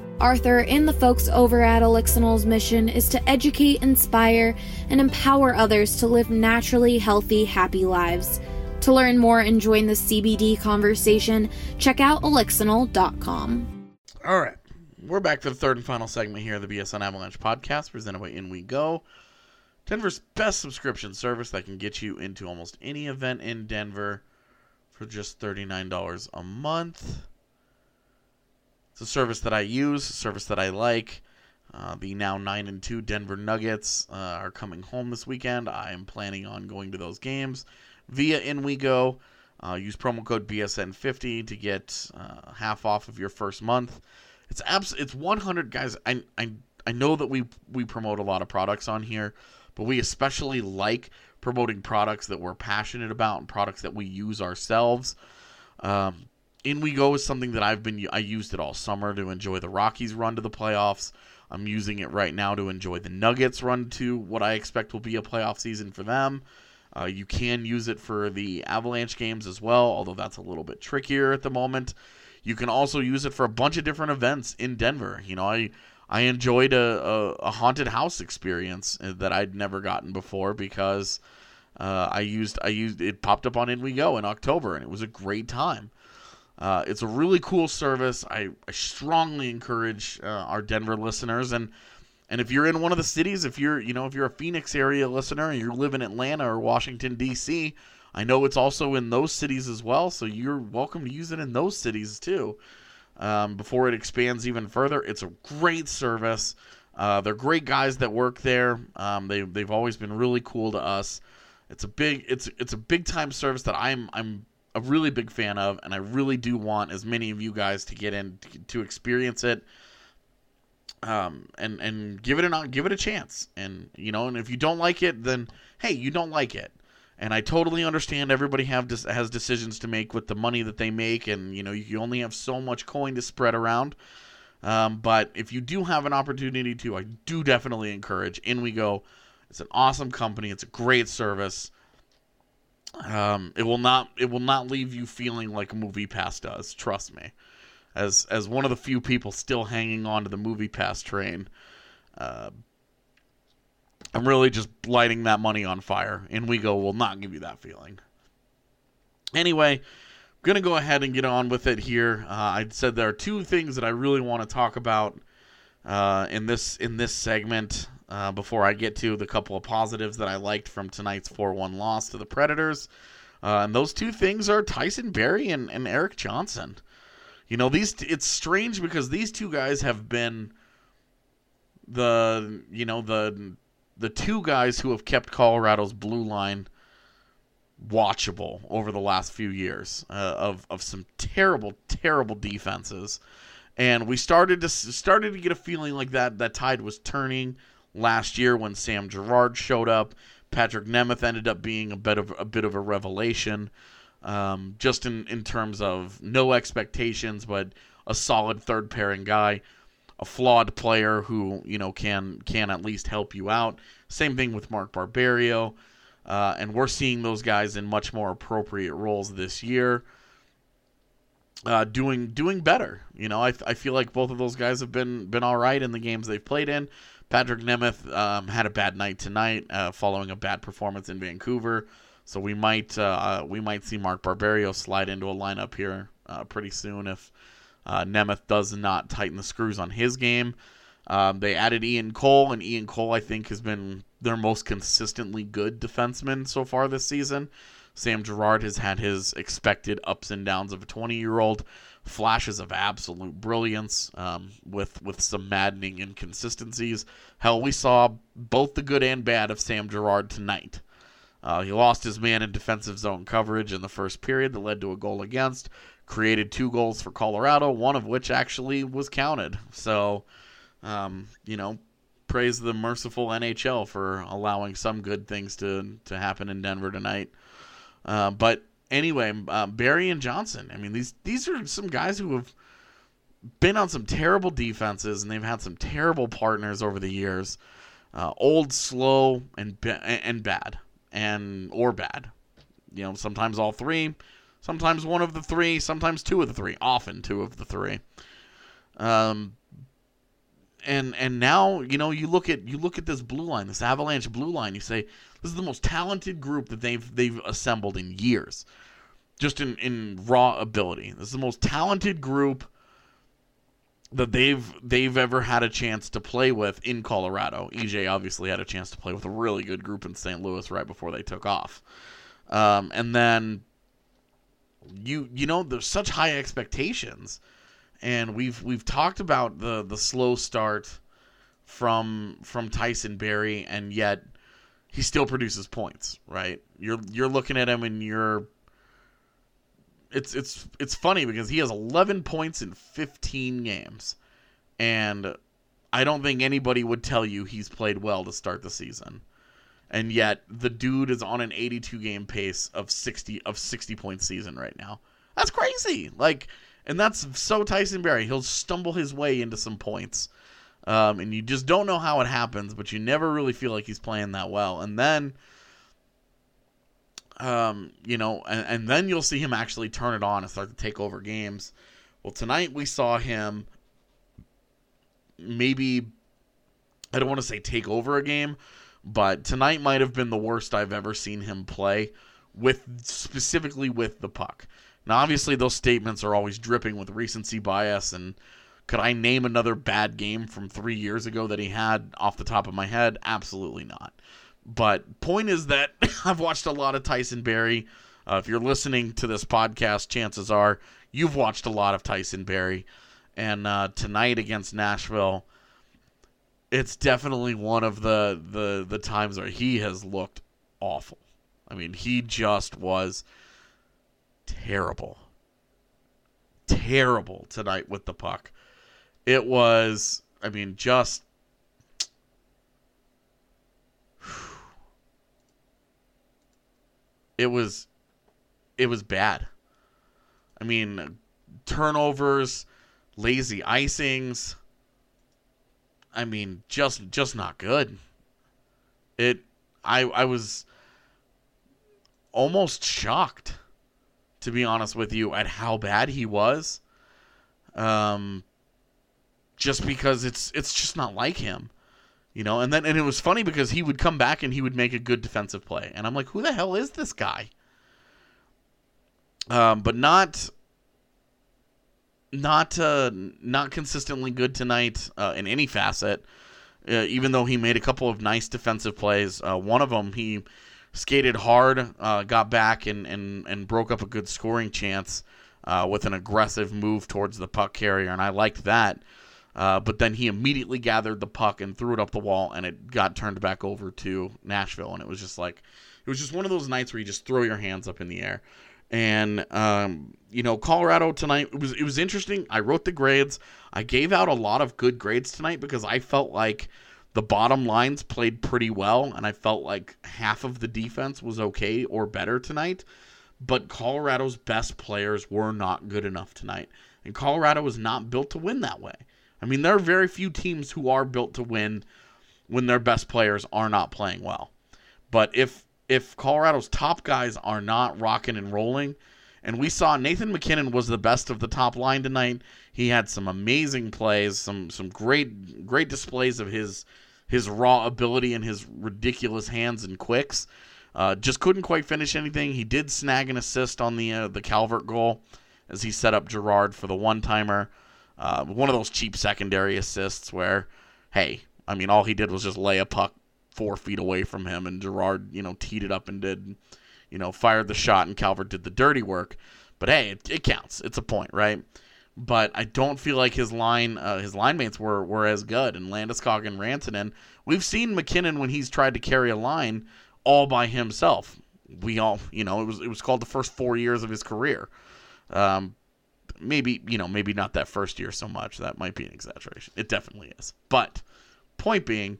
Arthur and the folks over at Elixinol's mission is to educate, inspire, and empower others to live naturally healthy, happy lives. To learn more and join the CBD conversation, check out elixinol.com. All right. We're back to the third and final segment here of the BSN Avalanche podcast presented by In We Go. Denver's best subscription service that can get you into almost any event in Denver for just $39 a month. It's a service that I use, service that I like. Uh, the now 9 and 2 Denver Nuggets uh, are coming home this weekend. I am planning on going to those games via In We Go. Uh, use promo code BSN50 to get uh, half off of your first month. It's abs- it's 100 guys. I, I I know that we we promote a lot of products on here, but we especially like promoting products that we're passionate about and products that we use ourselves. Um, in we go is something that I've been I used it all summer to enjoy the Rockies run to the playoffs. I'm using it right now to enjoy the Nuggets run to what I expect will be a playoff season for them. Uh, you can use it for the Avalanche games as well, although that's a little bit trickier at the moment. You can also use it for a bunch of different events in Denver. You know, I I enjoyed a, a, a haunted house experience that I'd never gotten before because uh, I used I used it popped up on In We Go in October and it was a great time. Uh, it's a really cool service. I, I strongly encourage uh, our Denver listeners and and if you're in one of the cities, if you're you know if you're a Phoenix area listener and you live in Atlanta or Washington D.C., I know it's also in those cities as well. So you're welcome to use it in those cities too. um, before it expands even further. It's a great service. Uh, they're great guys that work there. Um, they they've always been really cool to us. It's a big it's it's a big time service that I'm I'm a really big fan of, and I really do want as many of you guys to get in to, experience it. Um, and and give it an give it a chance, and you know, and if you don't like it, then hey, you don't like it, and I totally understand everybody have has decisions to make with the money that they make, and you know, you only have so much coin to spread around. Um, but if you do have an opportunity to, I do definitely encourage. In we go. It's an awesome company. It's a great service. Um, it will not it will not leave you feeling like Movie Pass does. Trust me. As as one of the few people still hanging on to the Movie Pass train, uh, I'm really just lighting that money on fire. And we go will not give you that feeling. Anyway, I'm to go ahead and get on with it here. Uh, I said there are two things that I really want to talk about uh, in this in this segment uh, before I get to the couple of positives that I liked from tonight's 4-1 loss to the Predators. Uh, and those two things are Tyson Barrie and, and Erik Johnson. You know, these it's strange because these two guys have been the you know the the two guys who have kept Colorado's blue line watchable over the last few years uh, of of some terrible terrible defenses and we started to started to get a feeling like that that tide was turning last year when Sam Girard showed up Patrik Nemeth ended up being a bit of a bit of a revelation um, just in in terms of no expectations but a solid third pairing guy a flawed player who you know can can at least help you out same thing with Mark Barberio uh, and we're seeing those guys in much more appropriate roles this year, uh, doing doing better. You know, I, I feel like both of those guys have been been all right in the games they've played in. Patrik Nemeth um, had a bad night tonight, uh, following a bad performance in Vancouver. So we might uh, we might see Mark Barberio slide into a lineup here uh, pretty soon if uh, Nemeth does not tighten the screws on his game. Um, they added Ian Cole, and Ian Cole, I think, has been their most consistently good defenseman so far this season. Sam Girard has had his expected ups and downs of a 20 year old, flashes of absolute brilliance um, with with some maddening inconsistencies. Hell, we saw both the good and bad of Sam Girard tonight. Uh, he lost his man in defensive zone coverage in the first period that led to a goal against. Created two goals for Colorado, one of which actually was counted. So, um, you know, praise the merciful NHL for allowing some good things to to happen in Denver tonight. Uh, but anyway, uh, Barrie and Johnson. I mean, these these are some guys who have been on some terrible defenses, and they've had some terrible partners over the years. Uh, old, slow, and and bad, and or bad. You know, sometimes all three, sometimes one of the three, sometimes two of the three, often two of the three. Um, and and now you know you look at you look at this blue line, this Avalanche blue line. You say this is the most talented group that they've they've assembled in years, just in in raw ability. This is the most talented group that they've they've ever had a chance to play with in Colorado. EJ obviously had a chance to play with a really good group in St. Louis right before they took off, um, and then you you know there's such high expectations and we've we've talked about the the slow start from from Tyson Barrie, and yet he still produces points. Right? You're you're looking at him, and you're it's it's it's funny because he has 11 points in 15 games, and I don't think anybody would tell you he's played well to start the season. And yet the dude is on an 82 game pace of 60 of 60 point season right now. That's crazy. Like and that's so Tyson Barrie. He'll stumble his way into some points. Um, and you just don't know how it happens, but you never really feel like he's playing that well. And then, um, you know, and, and then you'll see him actually turn it on and start to take over games. Well, tonight we saw him maybe, I don't want to say take over a game, but tonight might have been the worst I've ever seen him play with specifically with the puck. Now, obviously, those statements are always dripping with recency bias. And could I name another bad game from three years ago that he had off the top of my head? Absolutely not. But point is that I've watched a lot of Tyson Barrie. Uh, if you're listening to this podcast, chances are you've watched a lot of Tyson Barrie. And uh, tonight against Nashville, it's definitely one of the, the, the times where he has looked awful. I mean, he just was terrible. Terrible tonight with the puck. It was, I mean, just. It was it was bad. I mean, turnovers, lazy icings. I mean, just just not good. It I I was almost shocked to be honest with you at how bad he was. Um just because it's it's just not like him. You know, and then and it was funny because he would come back and he would make a good defensive play. And I'm like, who the hell is this guy? Um, but not not uh, not consistently good tonight uh, in any facet. Uh, even though he made a couple of nice defensive plays, uh, one of them he skated hard, uh, got back and, and and broke up a good scoring chance uh, with an aggressive move towards the puck carrier, and I liked that. But then he immediately gathered the puck and threw it up the wall, and it got turned back over to Nashville, and it was just like it was just one of those nights where you just throw your hands up in the air. And um, you know, Colorado tonight it was it was interesting. I wrote the grades. I gave out a lot of good grades tonight because I felt like the bottom lines played pretty well, and I felt like half of the defense was okay or better tonight. But Colorado's best players were not good enough tonight, and Colorado was not built to win that way. I mean, there are very few teams who are built to win when their best players are not playing well. But if if Colorado's top guys are not rocking and rolling, and we saw Nathan MacKinnon was the best of the top line tonight. He had some amazing plays, some some great great displays of his his raw ability and his ridiculous hands and quicks. Uh, just couldn't quite finish anything. He did snag an assist on the uh, the Calvert goal as he set up Girard for the one timer. Uh, one of those cheap secondary assists where, hey, I mean, all he did was just lay a puck four feet away from him, and Girard, you know, teed it up and did, you know, fired the shot, and Calvert did the dirty work. But hey, it, it counts. It's a point, right? But I don't feel like his line, uh, his line mates were were as good. And Landeskog and Rantanen, we've seen MacKinnon when he's tried to carry a line all by himself. We all, you know, it was it was called the first four years of his career. Um, maybe you know, maybe not that first year so much. That might be an exaggeration. It definitely is. But point being,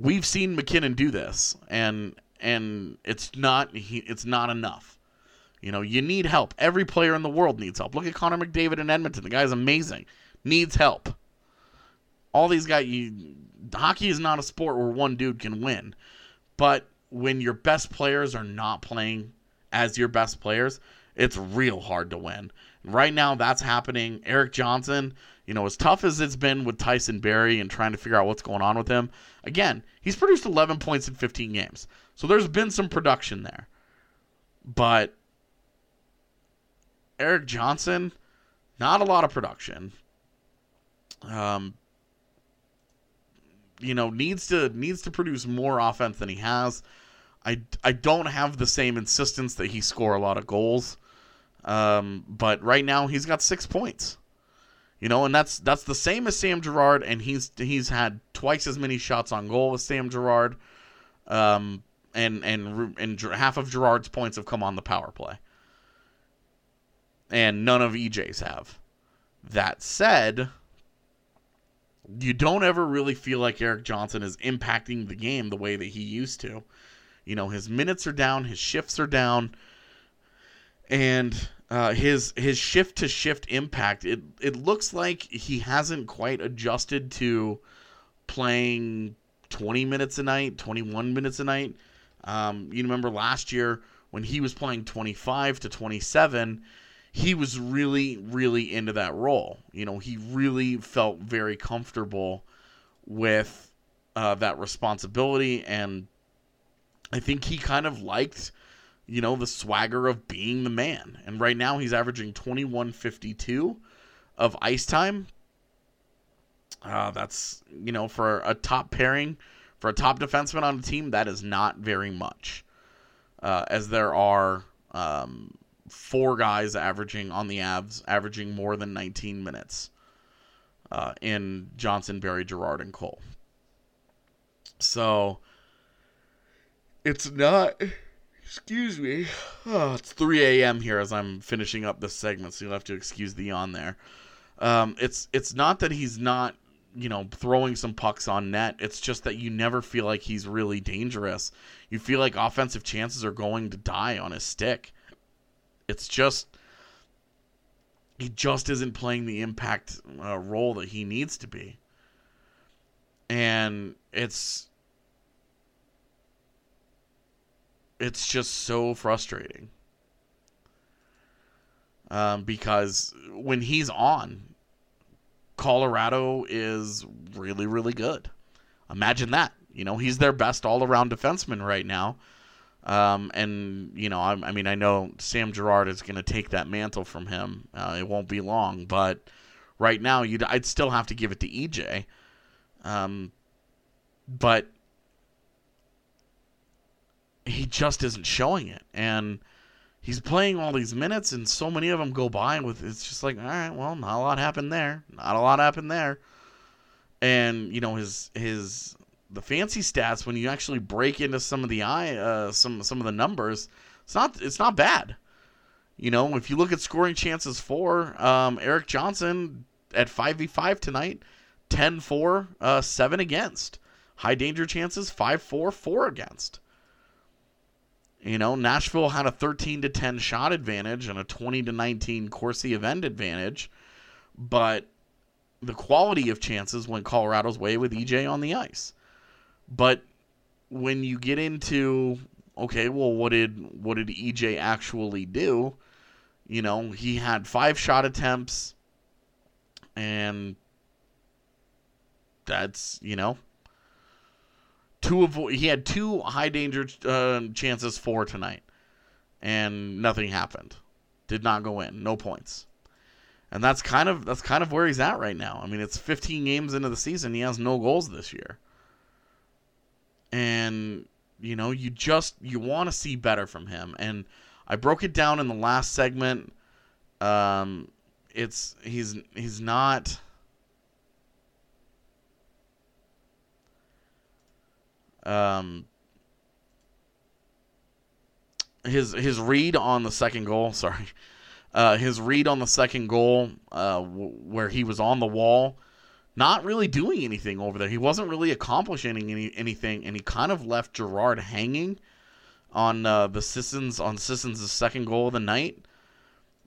we've seen MacKinnon do this, and and it's not he, it's not enough. You know, you need help. Every player in the world needs help. Look at Connor McDavid in Edmonton. The guy's amazing. Needs help. All these guys, you, hockey is not a sport where one dude can win. But when your best players are not playing as your best players, it's real hard to win. Right now, that's happening. Erik Johnson, you know, as tough as it's been with Tyson Barrie and trying to figure out what's going on with him, again, he's produced 11 points in 15 games. So there's been some production there. But Erik Johnson, not a lot of production. Um, you know, needs to needs to produce more offense than he has. I, I don't have the same insistence that he score a lot of goals. Um, but right now he's got six points. You know, and that's that's the same as Sam Girard, and he's he's had twice as many shots on goal as Sam Girard, um, and and and half of Girard's points have come on the power play, and none of EJ's have. That said, you don't ever really feel like Erik Johnson is impacting the game the way that he used to. You know, his minutes are down, his shifts are down, and uh, his his shift to shift impact it it looks like he hasn't quite adjusted to playing 20 minutes a night 21 minutes a night. Um, you remember last year when he was playing 25 to 27 he was really really into that role. You know he really felt very comfortable with uh, that responsibility and i think he kind of liked you know, the swagger of being the man. And right now he's averaging 2152 of ice time. Uh, that's, you know, for a top pairing, for a top defenseman on a team, that is not very much. Uh, as there are Um, four guys averaging on the Avs, averaging more than 19 minutes uh, in Johnson, Barrie, Girard, and Cole. So it's not. Excuse me. Oh, it's 3 a.m. here as I'm finishing up this segment, so you'll have to excuse the yawn there. Um, it's it's not that he's not you know throwing some pucks on net. It's just that you never feel like he's really dangerous. You feel like offensive chances are going to die on his stick. It's just he just isn't playing the impact uh, role that he needs to be, and it's it's just so frustrating. Um, because when he's on, Colorado is really, really good. Imagine that. You know, he's their best all around defenseman right now. Um, and, you know, I, I, mean, I know Sam Girard is going to take that mantle from him. Uh, it won't be long, but right now, you'd, I'd still have to give it to EJ. Um, but he just isn't showing it. And he's playing all these minutes, and so many of them go by with it's just like, all right, well, not a lot happened there. Not a lot happened there. And you know his his the fancy stats when you actually break into some of the eye uh, some some of the numbers, it's not it's not bad. You know, if you look at scoring chances for um, Erik Johnson at 5v5 tonight, 10 4, uh, 7 against. High danger chances, 5 4, 4 against. You know, Nashville had a 13 to 10 shot advantage and a 20 to 19 Corsi event advantage, but the quality of chances went Colorado's way with EJ on the ice. But when you get into okay, well what did what did EJ actually do? You know, he had 5 shot attempts and that's, you know, two. He had two high danger uh, chances for tonight, and nothing happened. Did not go in. No points. And that's kind of that's kind of where he's at right now. I mean, it's 15 games into the season. He has no goals this year. And you know, you just you want to see better from him. And I broke it down in the last segment. Um, it's he's he's not Um, his his read on the second goal, sorry, uh, his read on the second goal, uh, w- where he was on the wall, not really doing anything over there. He wasn't really accomplishing any, anything, and he kind of left Girard hanging on uh, the Sissons on Sissons' second goal of the night.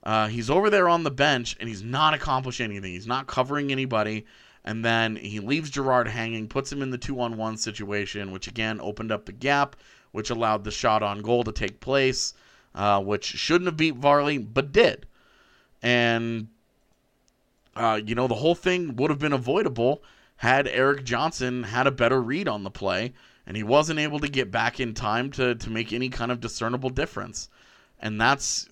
Uh, he's over there on the bench, and he's not accomplishing anything. He's not covering anybody and then he leaves Girard hanging, puts him in the two on one situation, which again opened up the gap, which allowed the shot on goal to take place, uh, which shouldn't have beat Varley, but did. And, uh, you know, the whole thing would have been avoidable had Erik Johnson had a better read on the play, and he wasn't able to get back in time to, to make any kind of discernible difference. And that's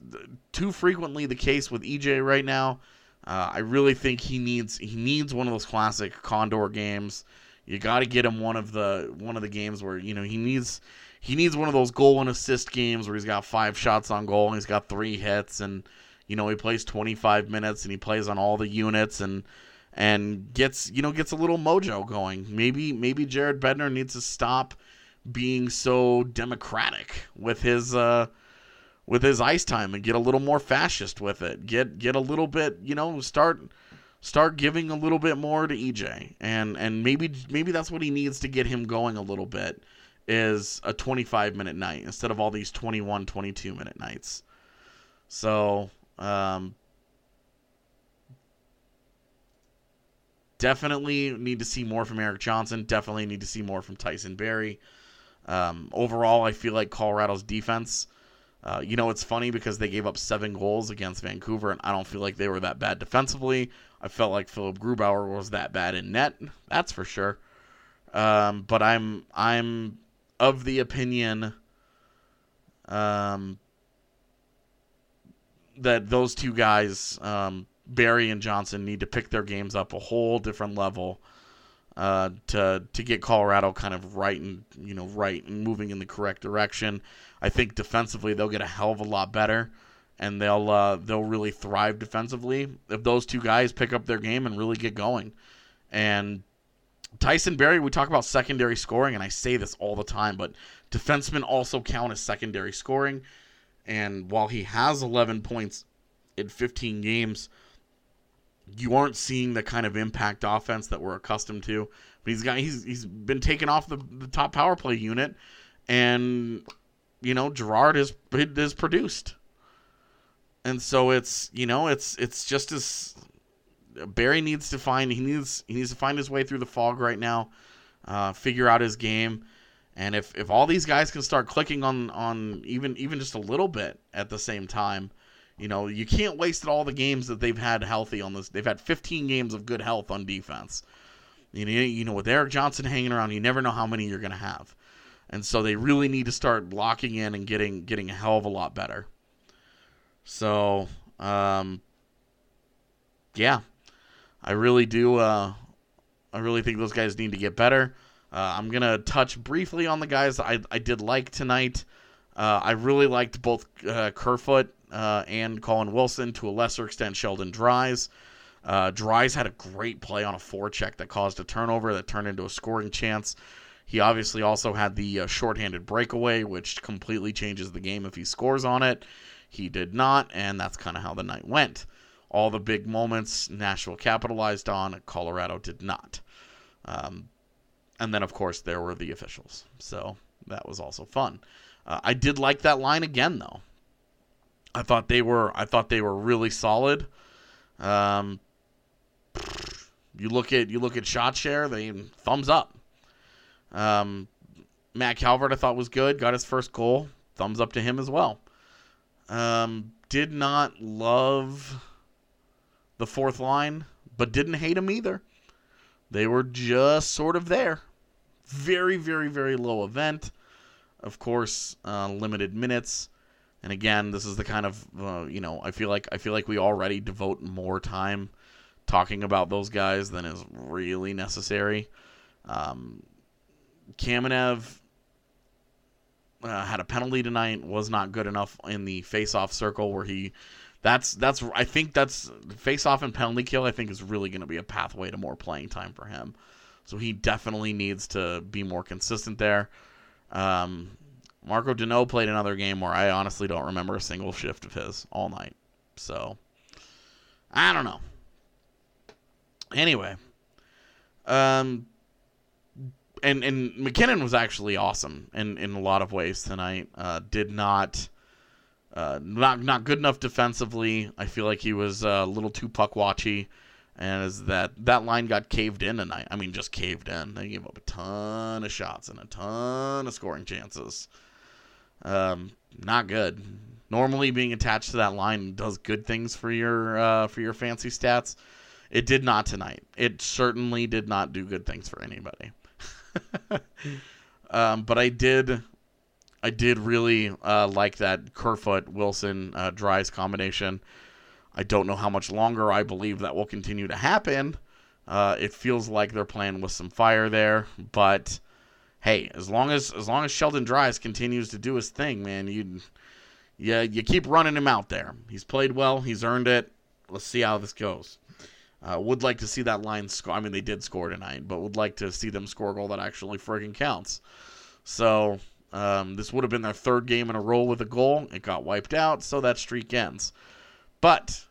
too frequently the case with EJ right now. Uh, I really think he needs he needs one of those classic Condor games. You got to get him one of the one of the games where you know he needs he needs one of those goal and assist games where he's got five shots on goal and he's got three hits and you know he plays 25 minutes and he plays on all the units and and gets you know gets a little mojo going. Maybe maybe Jared Bednar needs to stop being so democratic with his uh with his ice time and get a little more fascist with it. Get get a little bit, you know, start start giving a little bit more to EJ. And and maybe maybe that's what he needs to get him going a little bit is a 25 minute night instead of all these 21 22 minute nights. So, um definitely need to see more from Erik Johnson. Definitely need to see more from Tyson Barrie. Um, overall, I feel like Colorado's defense uh, you know, it's funny because they gave up seven goals against Vancouver, and I don't feel like they were that bad defensively. I felt like Philipp Grubauer was that bad in net. That's for sure. Um, but I'm I'm of the opinion um, that those two guys, um, Barrie and Johnson, need to pick their games up a whole different level uh, to to get Colorado kind of right and you know right and moving in the correct direction. I think defensively they'll get a hell of a lot better, and they'll uh, they'll really thrive defensively if those two guys pick up their game and really get going. And Tyson Barrie, we talk about secondary scoring, and I say this all the time, but defensemen also count as secondary scoring. And while he has 11 points in 15 games, you aren't seeing the kind of impact offense that we're accustomed to. But he's got he's he's been taken off the, the top power play unit, and you know Girard is has produced, and so it's you know it's it's just as Barrie needs to find he needs he needs to find his way through the fog right now, uh, figure out his game, and if if all these guys can start clicking on on even even just a little bit at the same time, you know you can't waste all the games that they've had healthy on this. They've had 15 games of good health on defense. You know you know with Erik Johnson hanging around, you never know how many you're gonna have, and so they really need to start locking in and getting getting a hell of a lot better. So um, yeah, I really do. Uh, I really think those guys need to get better. Uh, I'm gonna touch briefly on the guys I I did like tonight. Uh, I really liked both uh, Kerfoot uh, and Colin Wilson to a lesser extent Sheldon Dries. Uh, Dries had a great play on a forecheck that caused a turnover that turned into a scoring chance. He obviously also had the uh, shorthanded breakaway, which completely changes the game if he scores on it. He did not, and that's kind of how the night went all the big moments Nashville capitalized on, Colorado did not. Um, and then, of course, there were the officials. So that was also fun. Uh, I did like that line again, though. I thought they were. I thought they were really solid. Um, you look at you look at shot share. They thumbs up. Um, Matt Calvert, I thought was good. Got his first goal. Thumbs up to him as well. Um, did not love the fourth line, but didn't hate him either. They were just sort of there. Very, very, very low event. Of course, uh, limited minutes. And again, this is the kind of uh, you know I feel like I feel like we already devote more time talking about those guys than is really necessary. Um, Kamenev uh, had a penalty tonight. Was not good enough in the face-off circle where he that's that's I think that's face off and penalty kill. I think is really going to be a pathway to more playing time for him. So he definitely needs to be more consistent there. Um, Marko Dano played another game where I honestly don't remember a single shift of his all night. So I don't know. Anyway, um, and and MacKinnon was actually awesome in in a lot of ways tonight. Uh, did not uh, not not good enough defensively. I feel like he was uh, a little too puck watchy, and as that that line got caved in tonight. I mean, just caved in. They gave up a ton of shots and a ton of scoring chances. Um, not good. Normally, being attached to that line does good things for your uh, for your fancy stats. It did not tonight. It certainly did not do good things for anybody. um, but I did I did really uh, like that Kerfoot Wilson uh, Dries combination. I don't know how much longer I believe that will continue to happen. Uh, it feels like they're playing with some fire there, but hey, as long as as long as Sheldon Dries continues to do his thing, man, you you keep running him out there. He's played well, he's earned it. Let's see how this goes. Uh, would like to see that line score. I mean, they did score tonight, but would like to see them score a goal that actually friggin' counts. So um, this would have been their third game in a row with a goal. It got wiped out, so that streak ends. But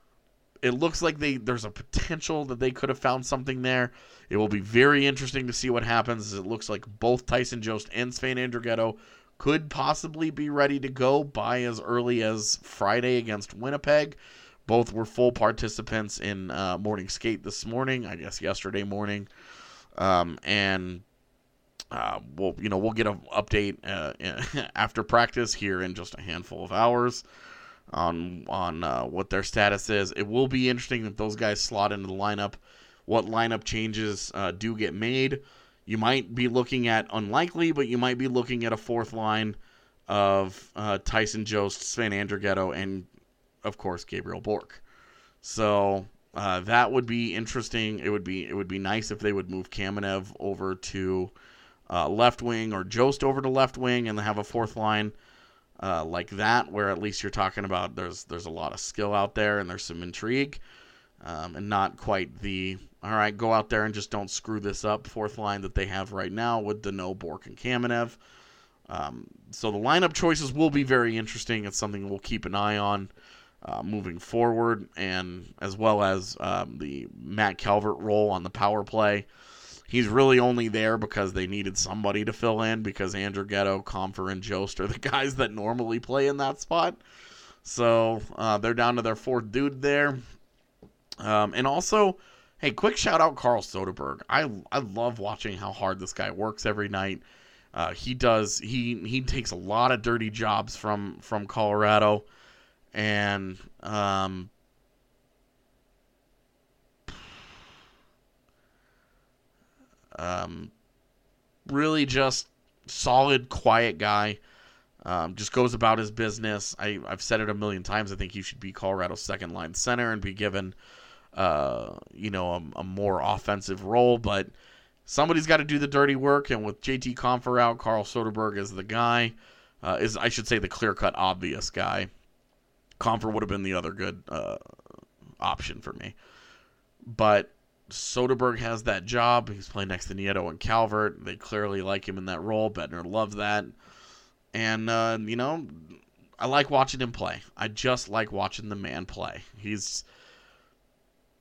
it looks like they there's a potential that they could have found something there. It will be very interesting to see what happens. It looks like both Tyson Jost and Sven Andrighetto could possibly be ready to go by as early as Friday against Winnipeg. Both were full participants in uh, morning skate this morning, I guess yesterday morning, um, and uh, we'll you know we'll get an update uh, after practice here in just a handful of hours on on uh, what their status is. It will be interesting if those guys slot into the lineup. What lineup changes uh, do get made? You might be looking at unlikely, but you might be looking at a fourth line of uh, Tyson Jost, Sven Andrighetto, and of course Gabriel Bourque. So uh, that would be interesting. It would be it would be nice if they would move Kamenev over to uh, left wing or Jost over to left wing and have a fourth line uh, like that, where at least you're talking about there's there's a lot of skill out there and there's some intrigue, um, and not quite the all right go out there and just don't screw this up fourth line that they have right now with Dano, Bourque, and Kamenev. Um, so the lineup choices will be very interesting. It's something we'll keep an eye on uh, moving forward, and as well as um, the Matt Calvert role on the power play. He's really only there because they needed somebody to fill in because Andrew Ghetto, Compher, and Jost are the guys that normally play in that spot. So uh, they're down to their fourth dude there. Um, and also, hey, quick shout out Carl Soderberg. I I love watching how hard this guy works every night. Uh, he does he he takes a lot of dirty jobs from from Colorado, and um, um, really just solid, quiet guy. Um, just goes about his business. I, I've said it a million times. I think he should be Colorado's second line center and be given, uh, you know, a, a more offensive role. But somebody's got to do the dirty work. And with JT Compher out, Carl Soderberg is the guy. Uh, is I should say the clear cut obvious guy. Compher would have been the other good uh, option for me, but Soderberg has that job. He's playing next to Nieto and Calvert. They clearly like him in that role. Bednar loved that. And, uh, you know, I like watching him play. I just like watching the man play. He's,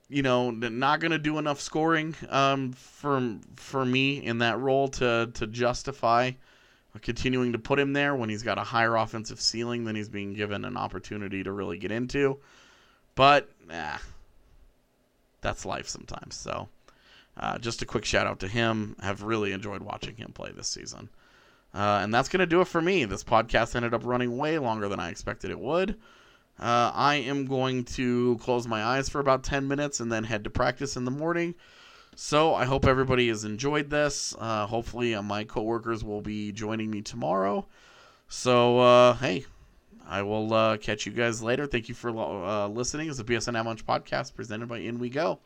you know, not going to do enough scoring um, for, for me in that role to, to justify continuing to put him there when he's got a higher offensive ceiling than he's being given an opportunity to really get into. But, nah, that's life sometimes. So, uh, just a quick shout out to him. Have really enjoyed watching him play this season. Uh, and that's going to do it for me. This podcast ended up running way longer than I expected it would. Uh, I am going to close my eyes for about 10 minutes and then head to practice in the morning. So I hope everybody has enjoyed this. Uh, hopefully, uh, my coworkers will be joining me tomorrow. So, uh, hey, I will uh, catch you guys later. Thank you for uh, listening. It's the BSN Avalanche podcast presented by In We Go.